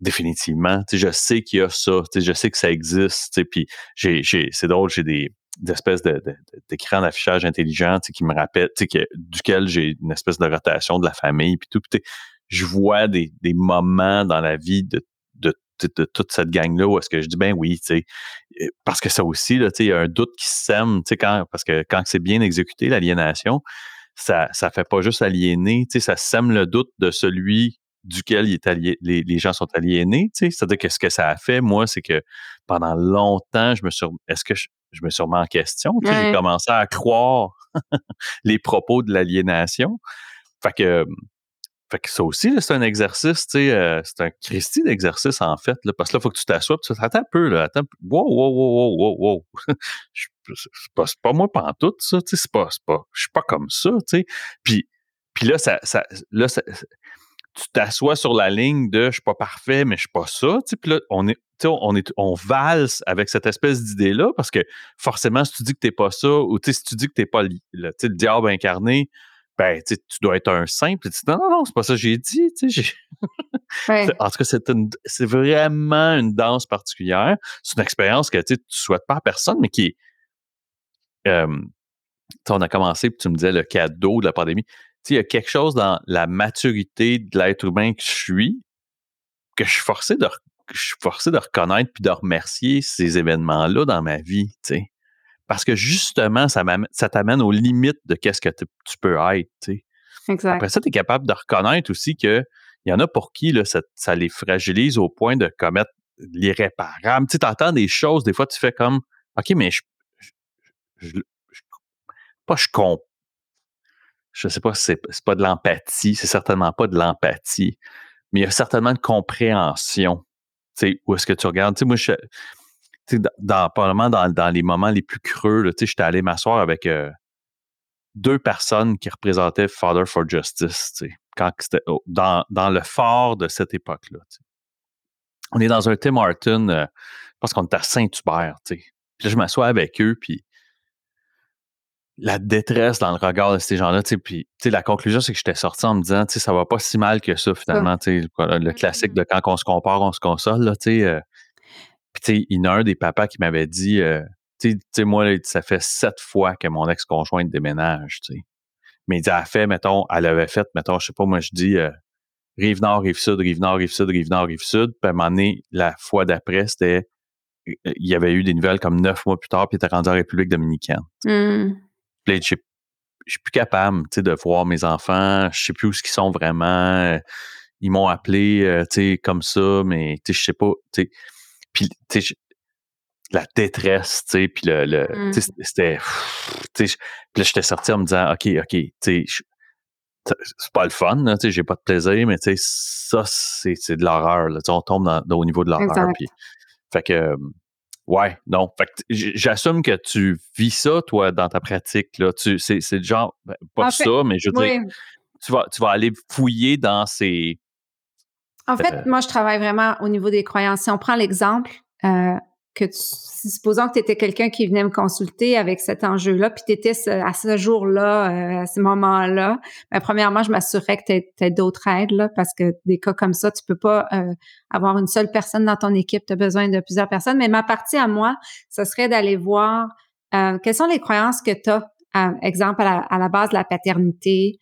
A: définitivement. Je sais qu'il y a ça. Je sais que ça existe puis j'ai c'est drôle j'ai des espèces de, d'écrans d'affichage intelligent qui me rappellent que, duquel j'ai une espèce de rotation de la famille puis tout je vois des, des moments dans la vie de de toute cette gang-là où est-ce que je dis ben oui, tu sais, parce que ça aussi, là, tu sais, il y a un doute qui sème, tu sais, quand, parce que quand c'est bien exécuté, l'aliénation, ça, ça fait pas juste aliéner, tu sais, ça sème le doute de celui duquel il est allié, les, les, gens sont aliénés, tu sais, c'est-à-dire que ce que ça a fait, moi, c'est que pendant longtemps, je me suis, est-ce que je, me suis remis en question, tu sais, j'ai commencé à croire <laughs> les propos de l'aliénation, fait que fait que ça aussi, c'est un exercice, tu sais, euh, c'est un Christie d'exercice, en fait, là, parce que là, il faut que tu t'assoies, tu attends un peu, là, attends, wow, wow, wow, wow, wow, wow. <laughs> c'est pas, pas moi tout ça, tu sais, c'est pas, pas, je suis pas comme ça, tu sais. Puis, puis là, ça, ça, là, ça, tu t'assois sur la ligne de je suis pas parfait, mais je suis pas ça, puis là, on est, on est, on valse avec cette espèce d'idée-là, parce que forcément, si tu dis que t'es pas ça, ou si tu dis que t'es pas le, le, le diable incarné, ben, tu dois être un simple. Tu dis, non, non, non, c'est pas ça que j'ai dit. <laughs> En tout cas, c'est, c'est vraiment une danse particulière. C'est une expérience que tu ne souhaites pas à personne, mais qui est. Euh, on a commencé, puis tu me disais le cadeau de la pandémie. Il y a quelque chose dans la maturité de l'être humain que je suis, que je suis forcé de, je suis forcé de reconnaître puis de remercier ces événements-là dans ma vie. parce que justement, ça, ça t'amène aux limites de qu'est-ce que tu peux être. Exact. Après ça, tu es capable de reconnaître aussi qu'il y en a pour qui là, ça, les fragilise au point de commettre l'irréparable. Tu entends des choses, des fois, tu fais comme OK, mais je, je, pas je comprends. Je sais pas si c'est pas de l'empathie, c'est certainement pas de l'empathie, mais il y a certainement de compréhension. Tu sais, où est-ce que tu regardes? Moi, je, dans, probablement dans, les moments les plus creux, j'étais allé m'asseoir avec euh, deux personnes qui représentaient Father for Justice, quand c'était dans, dans le fort de cette époque-là. On est dans un Tim Horton, euh, parce qu'on est à Saint-Hubert, Puis là, je m'assois avec eux, puis la détresse dans le regard de ces gens-là, puis la conclusion, c'est que j'étais sorti en me disant, ça va pas si mal que ça, finalement, le classique de quand on se compare, on se console, là, tu sais, euh, puis, tu sais, il y en a un des papas qui m'avait dit, euh, tu sais, moi, ça fait sept fois que mon ex-conjointe déménage, tu sais. Mais il dit, elle a fait, mettons, elle avait fait, mettons, je sais pas, moi, je dis, euh, rive nord, rive sud, rive nord, rive sud, rive nord, rive sud. Puis à un moment donné, la fois d'après, c'était, euh, il y avait eu des nouvelles comme neuf mois plus tard, puis il était rendu en République dominicaine. Mmh. Puis suis plus capable, tu sais, de voir mes enfants. Je sais plus où ils sont vraiment. Ils m'ont appelé, tu sais, comme ça, mais tu sais, je sais pas, tu sais. Puis, tu sais, la détresse, tu sais, puis le, le
B: Mmh.
A: c'était, tu sais, puis là, j'étais sorti en me disant, OK, OK, tu sais, c'est pas le fun, j'ai pas de plaisir, mais ça, c'est, de l'horreur, on tombe dans, au niveau de l'horreur, fait que, ouais, non, fait que j'assume que tu vis ça, toi, dans ta pratique, là, tu, c'est, c'est genre, ben, pas ça, mais je veux dire, tu vas, tu vas aller fouiller dans ces...
B: En fait, euh, moi, je travaille vraiment au niveau des croyances. Si on prend l'exemple, euh, que tu, supposons que tu étais quelqu'un qui venait me consulter avec cet enjeu-là, puis tu étais à ce jour-là, euh, à ce moment-là, ben, premièrement, je m'assurerais que tu d'autres aides, là, parce que des cas comme ça, tu peux pas euh, avoir une seule personne dans ton équipe, tu as besoin de plusieurs personnes. Mais ma partie à moi, ce serait d'aller voir euh, quelles sont les croyances que tu as, exemple à la, à la, base de la paternité,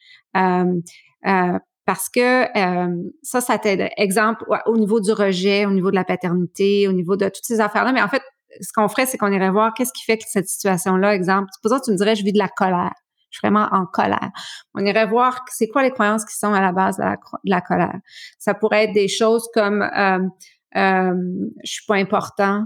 B: parce que euh, ça, ça t'aide. Exemple, au niveau du rejet, au niveau de la paternité, au niveau de toutes ces affaires-là. Mais en fait, ce qu'on ferait, c'est qu'on irait voir qu'est-ce qui fait que cette situation-là, exemple, supposons que tu me dirais, je vis de la colère. Je suis vraiment en colère. On irait voir c'est quoi les croyances qui sont à la base de la, colère. Ça pourrait être des choses comme euh, euh, je suis pas important,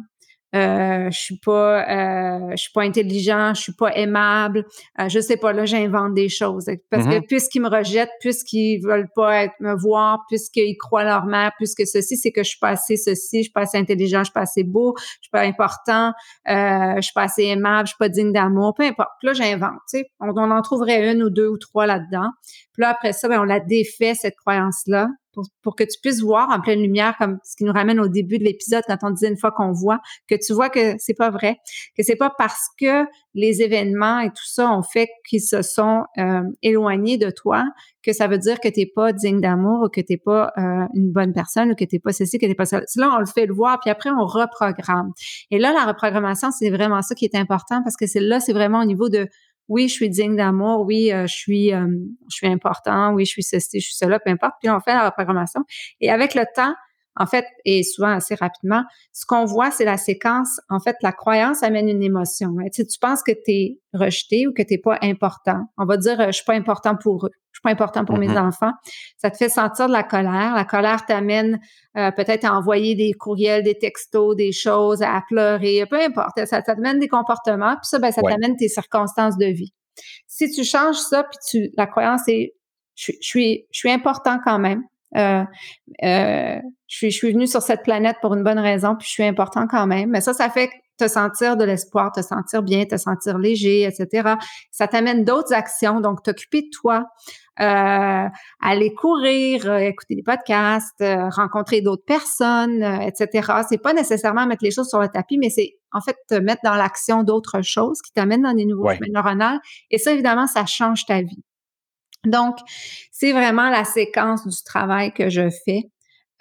B: euh, je suis pas euh, je suis pas intelligent, je suis pas aimable, euh, je sais pas là j'invente des choses parce que mm-hmm. puisqu'ils me rejettent, puisqu'ils veulent pas être, me voir, puisqu'ils croient leur mère, puisque ceci c'est que je suis pas assez ceci, je suis pas assez intelligent, je suis pas assez beau, je suis pas important, euh, je suis pas assez aimable, je suis pas digne d'amour, peu importe. Là j'invente, tu sais, on, on, en trouverait une ou deux ou trois là-dedans. Puis là après ça ben, on la défait cette croyance là pour, que tu puisses voir en pleine lumière, comme ce qui nous ramène au début de l'épisode quand on disait une fois qu'on voit, que tu vois que c'est pas vrai, que c'est pas parce que les événements et tout ça ont fait qu'ils se sont euh, éloignés de toi que ça veut dire que tu n'es pas digne d'amour ou que tu n'es pas euh, une bonne personne ou que tu n'es pas ceci, que tu n'es pas ça. Là, on le fait le voir, puis après, on reprogramme. Et là, la reprogrammation, c'est vraiment ça qui est important parce que c'est là, c'est vraiment au niveau de oui, je suis digne d'amour, oui, euh, je suis euh, je suis important, oui, je suis ceci, je suis cela, peu importe. Puis on fait la reprogrammation. Et avec le temps, en fait, et souvent assez rapidement, ce qu'on voit, c'est la séquence. En fait, la croyance amène une émotion. Si tu penses que tu es rejeté ou que tu n'es pas important, on va dire, euh, je suis pas important pour eux, je suis pas important pour mes mm-hmm. enfants. Ça te fait sentir de la colère. La colère t'amène euh, peut-être à envoyer des courriels, des textos, des choses, à pleurer, peu importe. Ça, t'amène des comportements. Puis ça, ben, ça t'amène tes circonstances de vie. Si tu changes ça, puis tu, la croyance est, je, je suis, je suis important quand même. Euh, euh, je suis, je suis venu sur cette planète pour une bonne raison, puis je suis important quand même. Mais ça, ça fait te sentir de l'espoir, te sentir bien, te sentir léger, etc. Ça t'amène d'autres actions, donc t'occuper de toi, euh, aller courir, écouter des podcasts, rencontrer d'autres personnes, etc. C'est pas nécessairement mettre les choses sur le tapis, mais c'est en fait te mettre dans l'action d'autres choses qui t'amènent dans des nouveaux chemins neuronaux. Et ça, évidemment, ça change ta vie. Donc, c'est vraiment la séquence du travail que je fais.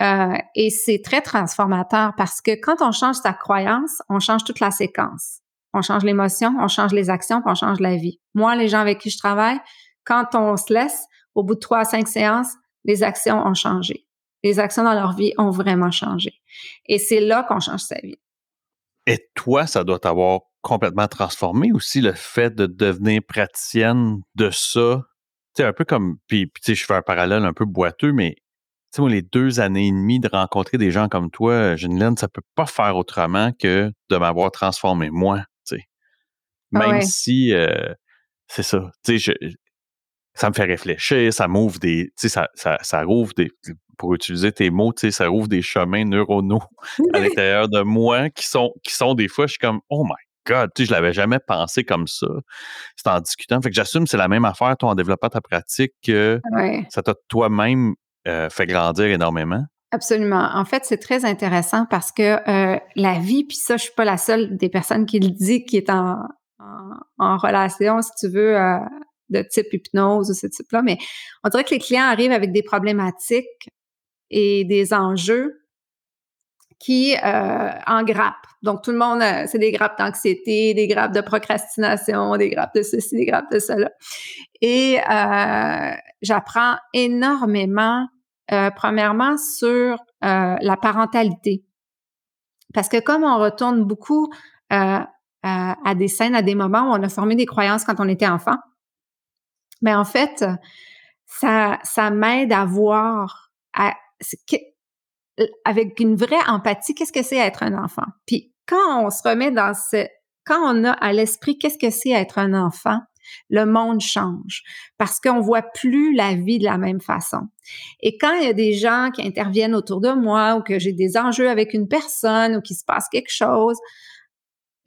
B: Euh, et c'est très transformateur parce que quand on change sa croyance, on change toute la séquence. On change l'émotion, on change les actions, puis on change la vie. Moi, les gens avec qui je travaille, quand on se laisse, au bout de trois à cinq séances, les actions ont changé. Les actions dans leur vie ont vraiment changé. Et c'est là qu'on change sa vie.
A: Et toi, ça doit t'avoir complètement transformé aussi le fait de devenir praticienne de ça c'est un peu comme, puis, tu sais, je fais un parallèle un peu boiteux, mais tu sais, moi, les deux années et demie de rencontrer des gens comme toi, Geneline, ça peut pas faire autrement que de m'avoir transformé, moi, tu sais. Ah Même si, euh, c'est ça, tu sais, ça me fait réfléchir, ça m'ouvre des, tu sais, ça, ça, ça rouvre des, pour utiliser tes mots, tu sais, ça rouvre des chemins neuronaux <laughs> à <laughs> l'intérieur de moi qui sont, qui sont des fois, je suis comme, oh my God, tu sais, je l'avais jamais pensé comme ça. C'est en discutant. Fait que j'assume que c'est la même affaire, toi, en développant ta pratique, que ça t'a toi-même euh, fait grandir énormément.
B: Absolument. En fait, c'est très intéressant parce que euh, la vie, puis ça, je suis pas la seule des personnes qui le dit, qui est en, en, relation, si tu veux, euh, de type hypnose ou ce type-là, mais on dirait que les clients arrivent avec des problématiques et des enjeux qui euh, en grappes. Donc, tout le monde, euh, c'est des grappes d'anxiété, des grappes de procrastination, des grappes de ceci, des grappes de cela. Et euh, j'apprends énormément, euh, premièrement, sur euh, la parentalité. Parce que comme on retourne beaucoup à des scènes, à des moments où on a formé des croyances quand on était enfant, Mais en fait, ça, ça m'aide à voir à, avec une vraie empathie, qu'est-ce que c'est être un enfant? Puis quand on se remet dans ce, quand on a à l'esprit qu'est-ce que c'est être un enfant, le monde change parce qu'on voit plus la vie de la même façon. Et quand il y a des gens qui interviennent autour de moi ou que j'ai des enjeux avec une personne ou qu'il se passe quelque chose,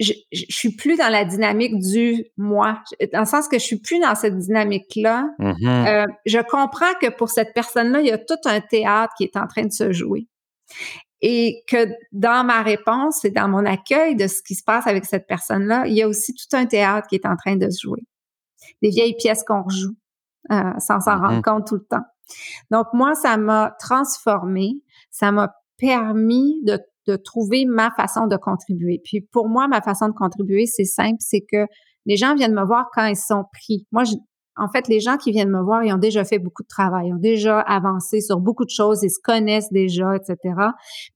B: je, je, suis plus dans la dynamique du moi, dans le sens que je suis plus dans cette dynamique-là. Mm-hmm. Euh, je comprends que pour cette personne-là, il y a tout un théâtre qui est en train de se jouer. Et que dans ma réponse et dans mon accueil de ce qui se passe avec cette personne-là, il y a aussi tout un théâtre qui est en train de se jouer. Des vieilles pièces qu'on rejoue euh, sans s'en rendre mm-hmm. compte tout le temps. Donc moi, ça m'a transformé, ça m'a permis de de trouver ma façon de contribuer. Puis pour moi, ma façon de contribuer, c'est simple, c'est que les gens viennent me voir quand ils sont pris. Moi, je, en fait, les gens qui viennent me voir, ils ont déjà fait beaucoup de travail, ils ont déjà avancé sur beaucoup de choses, ils se connaissent déjà, etc.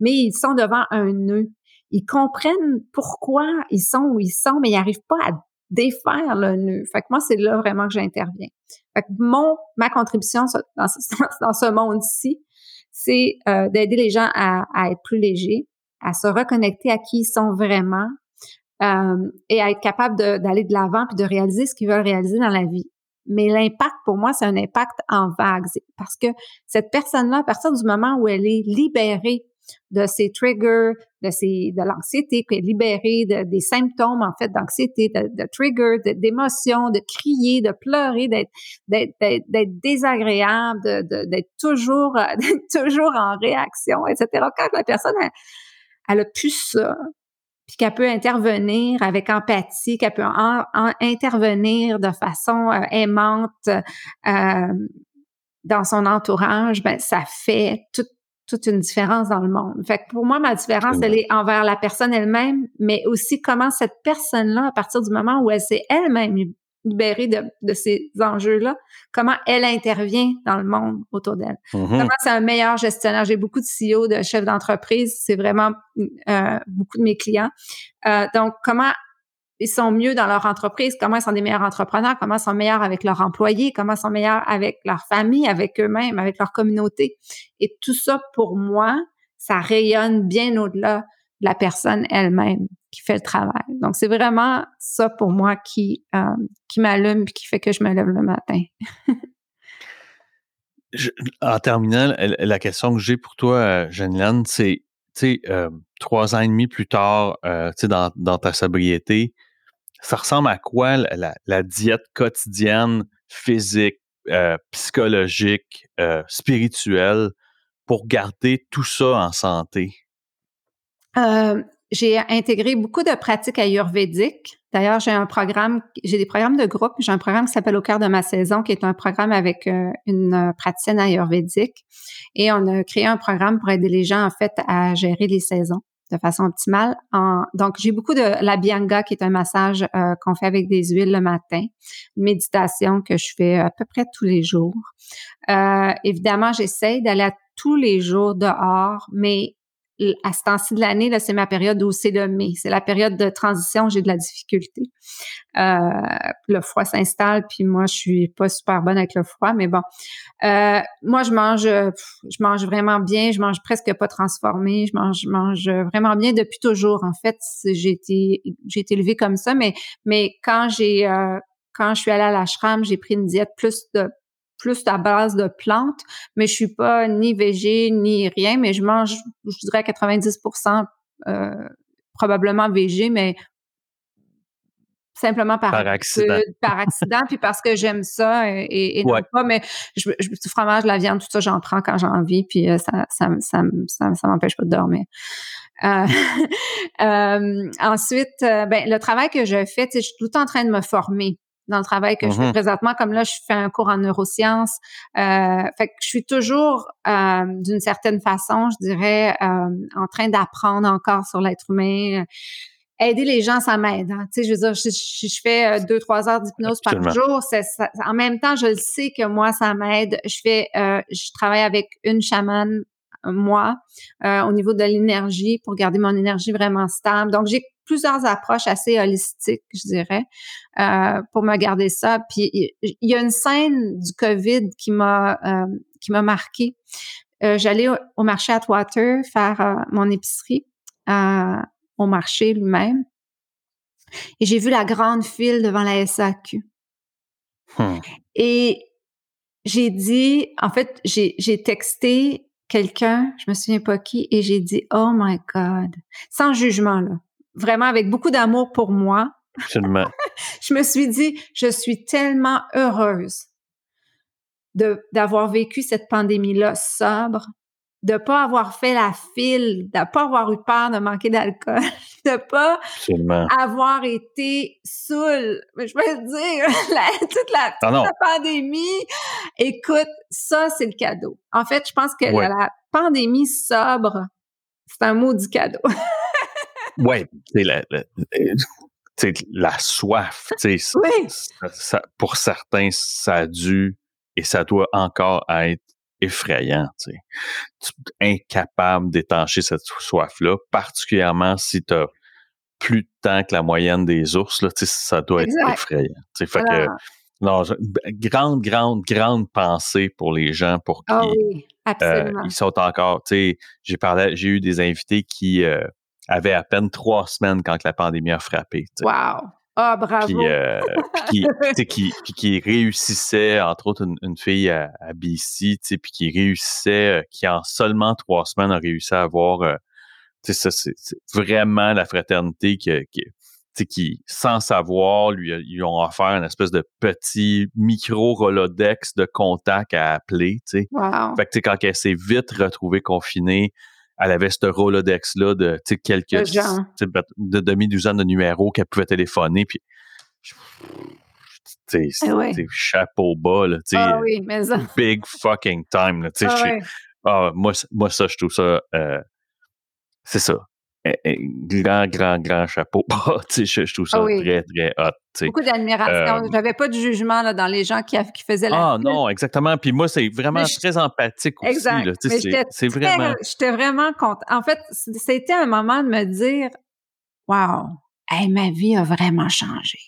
B: Mais ils sont devant un nœud. Ils comprennent pourquoi ils sont où ils sont, mais ils n'arrivent pas à défaire le nœud. Fait que moi, c'est là vraiment que j'interviens. Fait que mon, ma contribution <laughs> dans ce, monde-ci, c'est euh, d'aider les gens à, à, être plus légers, à se reconnecter à qui ils sont vraiment euh, et à être capable d'aller de l'avant puis de réaliser ce qu'ils veulent réaliser dans la vie. Mais l'impact, pour moi, c'est un impact en vague. Parce que cette personne-là, à partir du moment où elle est libérée de ses triggers, de ses, de l'anxiété, est libérée de, des symptômes, en fait, d'anxiété, de, triggers, d'émotions, de, crier, de pleurer, d'être, désagréable, d'être toujours, <laughs> toujours en réaction, etc. Quand la personne, elle a plus ça, puis qu'elle peut intervenir avec empathie, qu'elle peut intervenir de façon euh, aimante euh, dans son entourage, ben ça fait toute une différence dans le monde. Fait que pour moi, ma différence, elle est envers la personne elle-même, mais aussi comment cette personne-là, à partir du moment où elle s'est elle-même libérée de, de ces enjeux-là, comment elle intervient dans le monde autour d'elle. Mm-hmm. Comment c'est un meilleur gestionnaire. J'ai beaucoup de CEO, de chefs d'entreprise, c'est vraiment euh, beaucoup de mes clients. Euh, donc, comment ils sont mieux dans leur entreprise, comment ils sont des meilleurs entrepreneurs, comment ils sont meilleurs avec leurs employés, comment ils sont meilleurs avec leur famille, avec eux-mêmes, avec leur communauté. Et tout ça, pour moi, ça rayonne bien au-delà de la personne elle-même qui fait le travail. Donc, c'est vraiment ça pour moi qui, euh, qui m'allume et qui fait que je me lève le matin. <laughs>
A: en terminant, la question que j'ai pour toi, euh, Jeanne c'est, tu sais, euh, trois ans et demi plus tard, tu sais, dans, ta sobriété, ça ressemble à quoi la diète quotidienne, physique, psychologique, spirituelle, pour garder tout ça en santé?
B: J'ai intégré beaucoup de pratiques ayurvédiques. D'ailleurs, j'ai un programme, j'ai des programmes de groupe. J'ai un programme qui s'appelle Au cœur de ma saison, qui est un programme avec euh, une euh, praticienne ayurvédique. Et on a créé un programme pour aider les gens, en fait, à gérer les saisons de façon optimale. donc, j'ai beaucoup de la bianga, qui est un massage euh, qu'on fait avec des huiles le matin, une méditation que je fais à peu près tous les jours. évidemment, j'essaye d'aller à tous les jours dehors, mais à ce temps-ci de l'année, là, c'est ma période où c'est le mai. C'est la période de transition, j'ai de la difficulté. Euh, le froid s'installe, puis moi, je suis pas super bonne avec le froid, mais bon. Euh, moi, je mange, je mange vraiment bien, je mange presque pas transformé, je mange, je mange vraiment bien depuis toujours. En fait, j'ai été, j'ai été élevée comme ça, mais, mais quand j'ai, euh, quand je suis allée à l'ashram, j'ai pris une diète plus de plus à base de plantes, mais je suis pas ni végé ni rien, mais je mange, je dirais 90% euh, probablement végé, mais simplement par,
A: accident.
B: par accident, puis parce que j'aime ça et, non pas, mais je, je, du fromage, la viande, tout ça, j'en prends quand j'ai envie, puis euh, ça, ça, ça, ça, m'empêche pas de dormir. Euh, <laughs> euh, ensuite, ben, le travail que je fais, je suis tout le temps en train de me former dans le travail que je fais mm-hmm. présentement. Comme là, je fais un cours en neurosciences. Euh, fait que je suis toujours, euh, d'une certaine façon, je dirais, euh, en train d'apprendre encore sur l'être humain. Aider les gens, ça m'aide. Hein. Tu sais, je veux dire, je, je, fais deux, trois heures d'hypnose par jour. Ça, en même temps, je le sais que moi, ça m'aide. Je fais, je travaille avec une chamane moi, au niveau de l'énergie, pour garder mon énergie vraiment stable. Donc, j'ai plusieurs approches assez holistiques, je dirais, euh, pour me garder ça. Puis il y a une scène du COVID qui m'a euh, qui m'a marqué. Euh, j'allais au, marché Atwater faire mon épicerie au marché lui-même. Et j'ai vu la grande file devant la SAQ. Hmm. Et j'ai dit, en fait, j'ai texté quelqu'un, je me souviens pas qui, et j'ai dit, oh my God, sans jugement, là, vraiment avec beaucoup d'amour pour moi.
A: Absolument. <laughs>
B: je me suis dit, je suis tellement heureuse de d'avoir vécu cette pandémie-là sobre, de pas avoir fait la file, de pas avoir eu peur de manquer d'alcool, <laughs> de pas avoir été saoul. Je peux dire, <laughs> toute, la, la, pandémie. Écoute, ça, c'est le cadeau. En fait, je pense que la, pandémie sobre, c'est un mot du cadeau.
A: Oui, c'est la, la, la, soif. Oui. Ça, pour certains, ça a dû et ça doit encore être effrayant, tu sais. incapable d'étancher cette soif-là, particulièrement si tu as plus de temps que la moyenne des ours, là, ça doit être effrayant. Fait que, non, grande, grande, grande pensée pour les gens pour
B: ah qui
A: euh, ils sont encore, j'ai parlé, j'ai eu des invités qui euh, avaient à peine trois semaines quand la pandémie a frappé.
B: Wow! Ah, bravo!
A: Puis, euh, qui, qui, qui, réussissait, entre autres, une, fille à, BC, puis qui réussissait, euh, qui en seulement trois semaines a réussi à avoir, euh, ça, c'est vraiment la fraternité qui, qui, qui, sans savoir, lui, lui ont offert une espèce de petit micro-rolodex de contact à appeler, tu sais.
B: Wow.
A: Fait que, quand elle s'est vite retrouvée confinée, elle avait ce Rolodex-là de quelques de demi-douzaine de numéros qu'elle pouvait téléphoner. Puis, c'est eh chapeau bas, là,
B: ah oui, mais ça. <laughs>
A: big fucking time. Là, ah, ah, moi, moi, ça, je trouve ça, euh, c'est ça. Eh, eh, grand, grand, grand chapeau. <laughs> je, je trouve ça ah très, très hot.
B: Beaucoup d'admiration. Euh, J'avais pas de jugement là, dans les gens qui, qui faisaient la
A: Ah non, exactement. Puis moi, c'est vraiment très empathique aussi. C'est vraiment...
B: J'étais vraiment contente. En fait, c'était un moment de me dire Wow, ma vie a vraiment changé.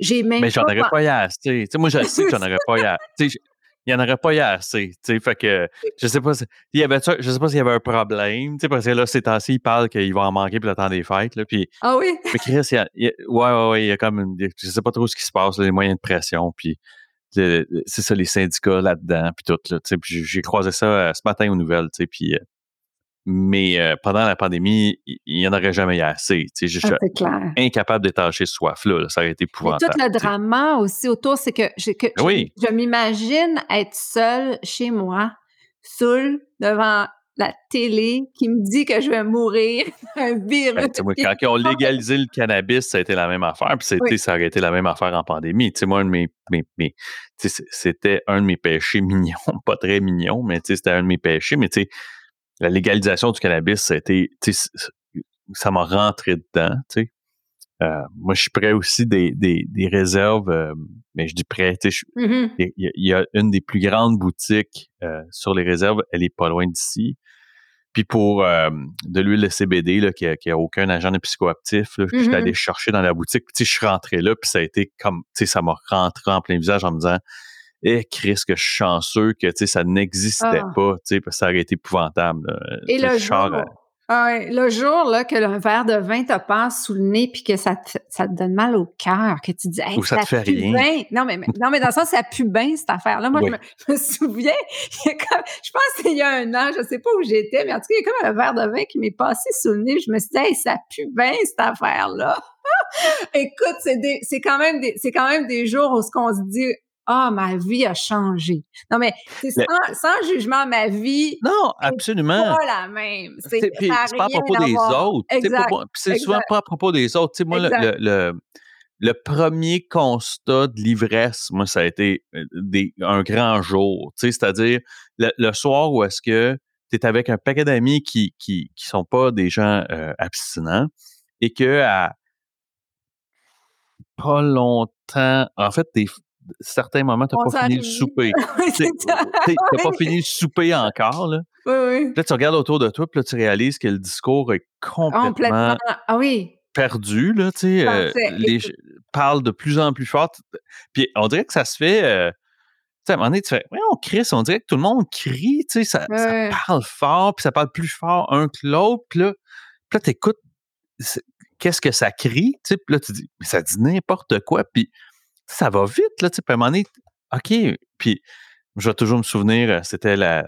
B: J'ai même
A: Mais j'en aurais pas assez. moi, je <laughs> sais que j'en aurais pas assez il n'y en aurait pas eu assez. Fait que je sais pas il y avait je sais pas s'il y avait un problème. Parce que là, ces temps-ci, ils parlent qu'il va en manquer pour le temps des fêtes. Là, puis,
B: ah oui?
A: Mais Chris, il y a, ouais, ouais, ouais, il y a comme une, je sais pas trop ce qui se passe, les moyens de pression. Puis c'est ça, les syndicats là-dedans, puis tout. Là, puis j'ai croisé ça euh, ce matin aux nouvelles. Puis euh, mais euh, pendant la pandémie, il n'y en aurait jamais eu assez. Je suis
B: ah,
A: incapable d'étacher ce soif-là. Ça aurait été épouvantable.
B: tout le drama aussi autour, c'est que, je, je, m'imagine être seule chez moi, seule, devant la télé qui me dit que je vais mourir <laughs> un virus.
A: Ben, quand ils ont légalisé le cannabis, ça a été la même affaire. Puis ça aurait été la même affaire en pandémie. moi, un de mes, c'était un de mes péchés mignons, <laughs> pas très mignon, mais c'était un de mes péchés. Mais tu sais, la légalisation du cannabis, ça a été, ça m'a rentré dedans, tu sais. Euh, moi, je suis prêt aussi des, des, des réserves, euh, mais je dis prêt, il y, a une des plus grandes boutiques euh, sur les réserves, elle est pas loin d'ici. Puis pour de l'huile de CBD, là, qui, a, aucun agent de psychoactif, là, mm-hmm. allé chercher dans la boutique, tu sais, je suis rentré là, puis ça a été comme, tu sais, ça m'a rentré en plein visage en me disant, eh, Chris, que je suis chanceux que ça n'existait ah. pas, parce que ça aurait été épouvantable.
B: Et le jour, ah le jour là, que le verre de vin te passe sous le nez puis que ça te, ça te donne mal au cœur, que tu dis
A: Ou ça, te fait rien.
B: Non, mais, non, mais dans le sens, ça pue bien cette affaire-là. Moi, je, me, souviens, je pense qu'il y a un an, je sais pas où j'étais, mais en tout cas, il y a comme un verre de vin qui m'est passé sous le nez. Je me suis dit, ça pue bien cette affaire-là. <laughs> Écoute, c'est quand même des, c'est quand même des jours où ce qu'on se dit, ah, ma vie a changé. Non, mais c'est sans, jugement, ma vie.
A: Non, absolument.
B: pas la même.
A: C'est pas à propos des autres. C'est souvent pas à propos des autres. moi, le, le, premier constat de l'ivresse, moi, ça a été euh, des, un grand jour. C'est-à-dire le, soir où est-ce que tu es avec un paquet d'amis qui, qui, qui sont pas des gens euh, abstinents et que à pas longtemps, en fait, des, certains moments, tu n'as pas fini le souper. <laughs> tu n'as pas fini le souper encore. Là.
B: Oui, oui.
A: Là, tu regardes autour de toi, puis là, tu réalises que le discours est complètement.
B: complètement. Ah oui.
A: perdu, là, tu. Euh, les parlent de plus en plus fort. Puis on dirait que ça se fait. Euh, tu sais, à un moment donné, tu fais, ouais, on crie, on dirait que tout le monde crie, tu sais, ça, ça, parle fort, puis ça parle plus fort un que l'autre. Puis là, puis là t'écoutes qu'est-ce que ça crie, tu sais, puis là, tu dis, mais ça dit n'importe quoi, puis ça va vite, là, tu sais, puis à un moment donné, OK, puis je vais toujours me souvenir, euh, c'était la,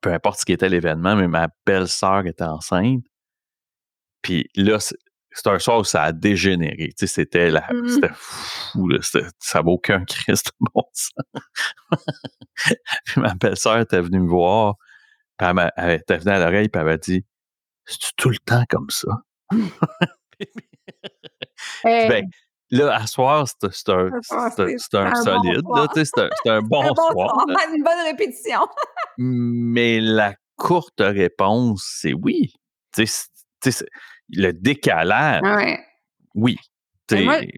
A: peu importe ce qui était l'événement, mais ma belle-sœur était enceinte, puis là, c'est un soir où ça a dégénéré. Tu sais, c'était la, mmh c'était fou, là, ça vaut aucun <laughs> Christ bon sens. puis ma belle-sœur était venue me voir, puis elle, elle était venue à l'oreille, puis elle m'a dit, c'est tout le temps comme ça. <laughs> ben, là, à soir, c'est un, un, solide, c'est un, bon, soir. <laughs>
B: une bonne répétition.
A: Mais la courte réponse, c'est oui. le décalage, oui.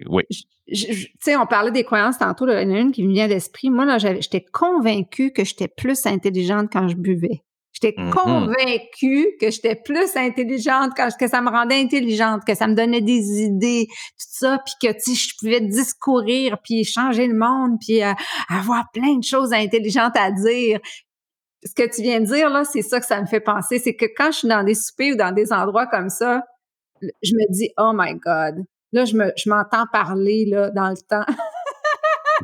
A: oui.
B: Tu sais, on parlait des croyances tantôt, il y en a une qui me vient d'esprit. Moi, là, j'étais convaincue que j'étais plus intelligente quand je buvais. J'étais mm-hmm. convaincue que j'étais plus intelligente, que, ça me rendait intelligente, que ça me donnait des idées, tout ça, puis que tu je pouvais discourir, puis changer le monde, puis euh, avoir plein de choses intelligentes à dire. Ce que tu viens de dire là, c'est ça que ça me fait penser, c'est que quand je suis dans des soupers ou dans des endroits comme ça, je me dis oh my god, là je me je m'entends parler là dans le temps. <laughs>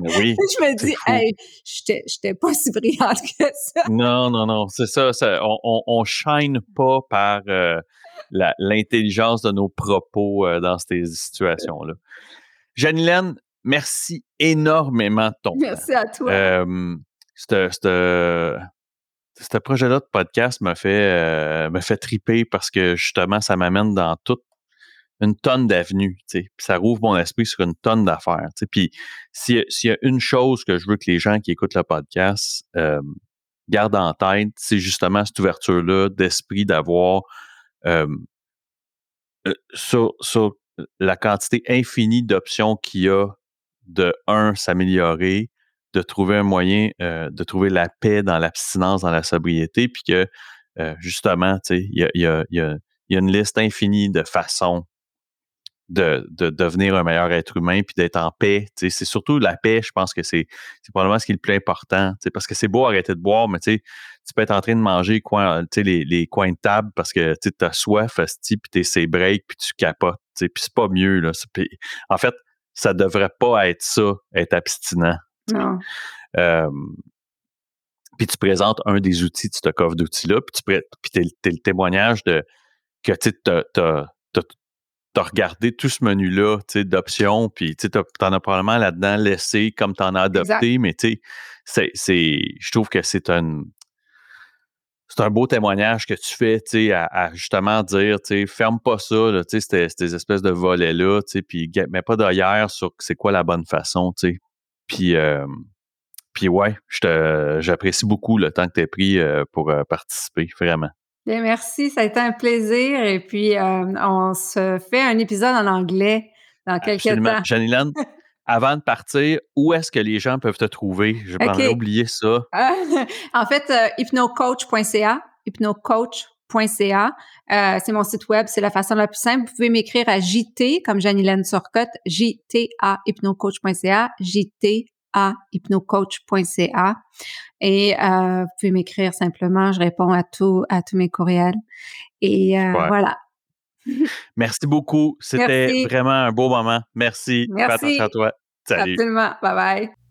A: oui. <laughs>
B: je me dis, hey, j'étais pas si brillante que ça.
A: Non, non, non. C'est ça, on, on, shine pas par euh, l'intelligence de nos propos euh, dans ces situations-là. Janilène, merci énormément de ton
B: Merci à toi.
A: Euh, ce projet-là de podcast m'a fait, me fait triper parce que justement, ça m'amène dans tout une tonne d'avenues, puis ça rouvre mon esprit sur une tonne d'affaires. Puis s'il y, a une chose que je veux que les gens qui écoutent le podcast euh, gardent en tête, c'est justement cette ouverture-là d'esprit d'avoir euh, euh, sur, la quantité infinie d'options qu'il y a de, un, s'améliorer, de trouver un moyen de trouver la paix dans l'abstinence, dans la sobriété, puis que justement, il y a une liste infinie de façons de, devenir un meilleur être humain puis d'être en paix. C'est surtout la paix, je pense que c'est probablement ce qui est le plus important. Parce que c'est beau arrêter de boire, mais tu peux être en train de manger coin, les, les coins de table parce que tu as soif, puis t'es ses breaks, puis tu capotes. Puis c'est pas mieux. Là. En fait, ça devrait pas être ça, être abstinent.
B: Non.
A: puis tu présentes un des outils de ce coffre d'outils-là, puis tu es, le témoignage de que tu as, t'as regardé tout ce menu-là, d'options, puis tu en as probablement là-dedans laissé comme tu en as adopté, mais tu sais, c'est, je trouve que c'est un, c'est un beau témoignage que tu fais, tu à, justement dire, tu ferme pas ça, tu sais, ces, espèces de volets-là, tu puis mets pas d'ailleurs sur c'est quoi la bonne façon, tu sais. Puis, euh, puis ouais, j'apprécie beaucoup le temps que tu as pris euh, pour euh, participer, vraiment.
B: Bien, merci, ça a été un plaisir. Et puis, euh, on se fait un épisode en anglais dans quelques Absolument. temps.
A: Janilane, <laughs> avant de partir, où est-ce que les gens peuvent te trouver? Je vais oublier ça. <laughs>
B: en fait, euh, hypnocoach.ca, hypnocoach.ca. Euh, c'est mon site web, c'est la façon la plus simple. Vous pouvez m'écrire à JT, comme Janilène Surcotte, JT hypnocoach.ca, JT à hypnocoach.ca et euh, vous pouvez m'écrire simplement, je réponds à tout à tous mes courriels et euh, voilà. <laughs>
A: Merci beaucoup, c'était vraiment un beau moment. Merci.
B: Merci.
A: à toi. Salut.
B: Absolument. Bye bye.